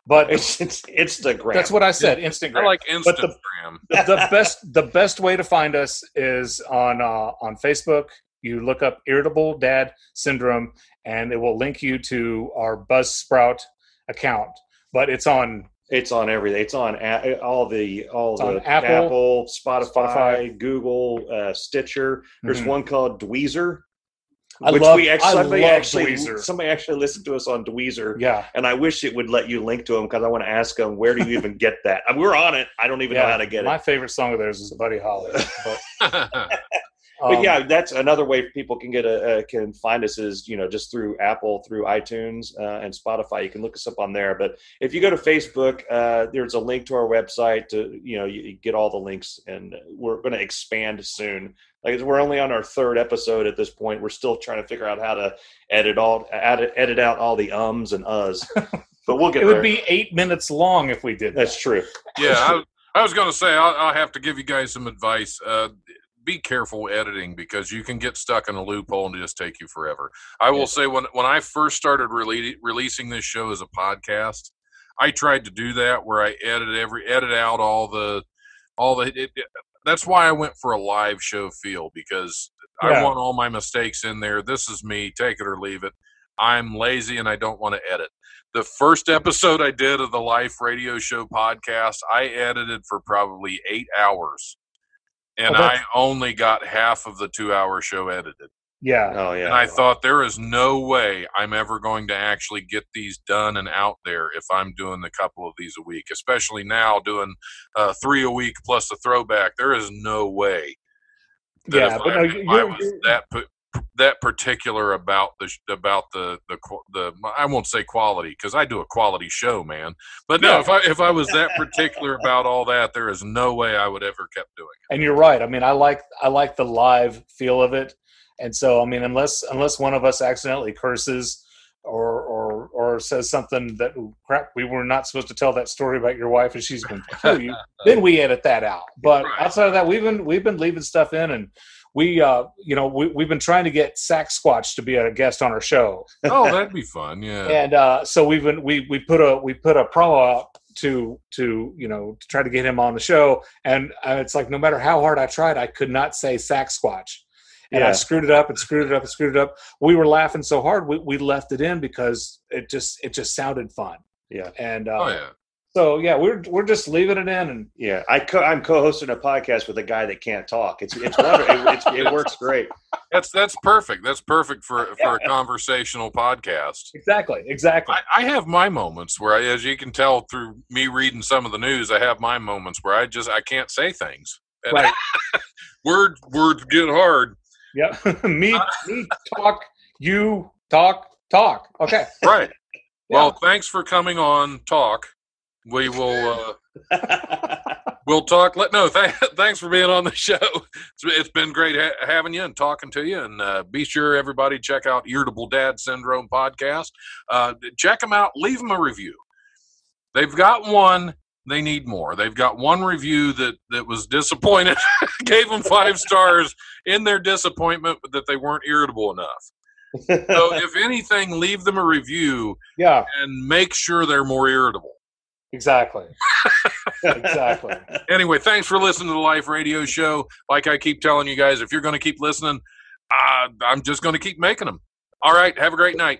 But It's, it's Instagram. that's what I said, Instagram. I like But the- Instagram. the best the best way to find us is on uh, on Facebook. You look up Irritable Dad Syndrome, and it will link you to our Buzzsprout account. But it's on It's on everything. It's on a- all the all It's the Apple, Apple, Spotify, Spotify. Google, uh, Stitcher. There's Mhm. one called Dweezer, I which love- we actually I somebody love actually Dweezer. somebody actually listened to us on Dweezer, yeah. and I wish it would let you link to them because I want to ask them where do you even get that? I mean, we're on it. I don't even know how to get My it. My favorite song of theirs is Buddy Holly. But, But um, yeah, that's another way people can get a uh, can find us is you know just through Apple, through iTunes, uh, and Spotify. You can look us up on there. But if you go to Facebook, uh, there's a link to our website. To you know, you, you get all the links, and we're going to expand soon. Like we're only on our third episode at this point. We're still trying to figure out how to edit all edit, edit out all the ums and uhs. But we'll get it there. would be eight minutes long if we did that. that's true. yeah, I, I was going to say I'll, I'll have to give you guys some advice. Uh, be careful editing because you can get stuck in a loophole and just take you forever. I will say when when I first started rele- releasing this show as a podcast, I tried to do that where I edit every edit out all the all the. It, it, that's why I went for a live show feel because I want all my mistakes in there. This is me, take it or leave it. I'm lazy and I don't want to edit. The first episode I did of the Life Radio Show podcast, I edited for probably eight hours. And Oh, I only got half of the two hour show edited. Yeah. Oh yeah. And I thought there is no way I'm ever going to actually get these done and out there if I'm doing a couple of these a week, especially now doing uh, three a week plus a throwback. There is no way that Yeah, if, but I, no, if I was that pu- that particular about the about the the the I won't say quality because I do a quality show, man. But no, Yeah. if I if I was that particular about all that, there is no way I would ever kept doing it. and you're right. I mean, I like I like the live feel of it, and so I mean, unless unless one of us accidentally curses or or or says something that crap, we were not supposed to tell that story about your wife and she's going to kill you, then we edit that out. But Right. outside of that, we've been we've been leaving stuff in, and we uh you know we we've been trying to get Sack Squatch to be a guest on our show, Oh, that'd be fun. Yeah. and uh so we've been we we put a we put a promo out to to you know to try to get him on the show and uh, it's like no matter how hard i tried i could not say sack squatch and i screwed it up and screwed it up and screwed it up we were laughing so hard we, we left it in because it just it just sounded fun yeah. and uh oh yeah. So yeah we're we're just leaving it in and Yeah, I co- I'm co-hosting a podcast with a guy that can't talk. It's it's wonderful. it, it's, it works great. That's that's perfect. That's perfect for for a conversational podcast. exactly exactly I, I have my moments where, I, as you can tell through me reading some of the news, I have my moments where I just I can't say things. And Right. words words get hard. yeah me me talk you talk talk okay Right. Well, thanks for coming on. Talk. We will. Uh, we'll talk. Let no. Th- thanks for being on the show. It's, it's been great ha- having you and talking to you. And uh, be sure everybody check out Irritable Dad Syndrome podcast. Uh, check them out. Leave them a review. They've got one. They need more. They've got one review that that was disappointed. Gave them five stars in their disappointment that they weren't irritable enough. So if anything, leave them a review yeah and make sure they're more irritable. Exactly. exactly. Anyway, thanks for listening to the Life Radio Show. Like I keep telling you guys, if you're going to keep listening, uh, I'm just going to keep making them. All right. Have a great night.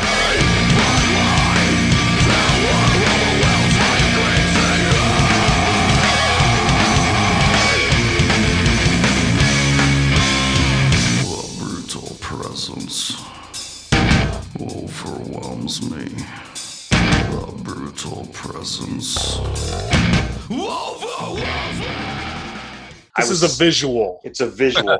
presence overwhelms me. The brutal presence This is a visual. It's a visual.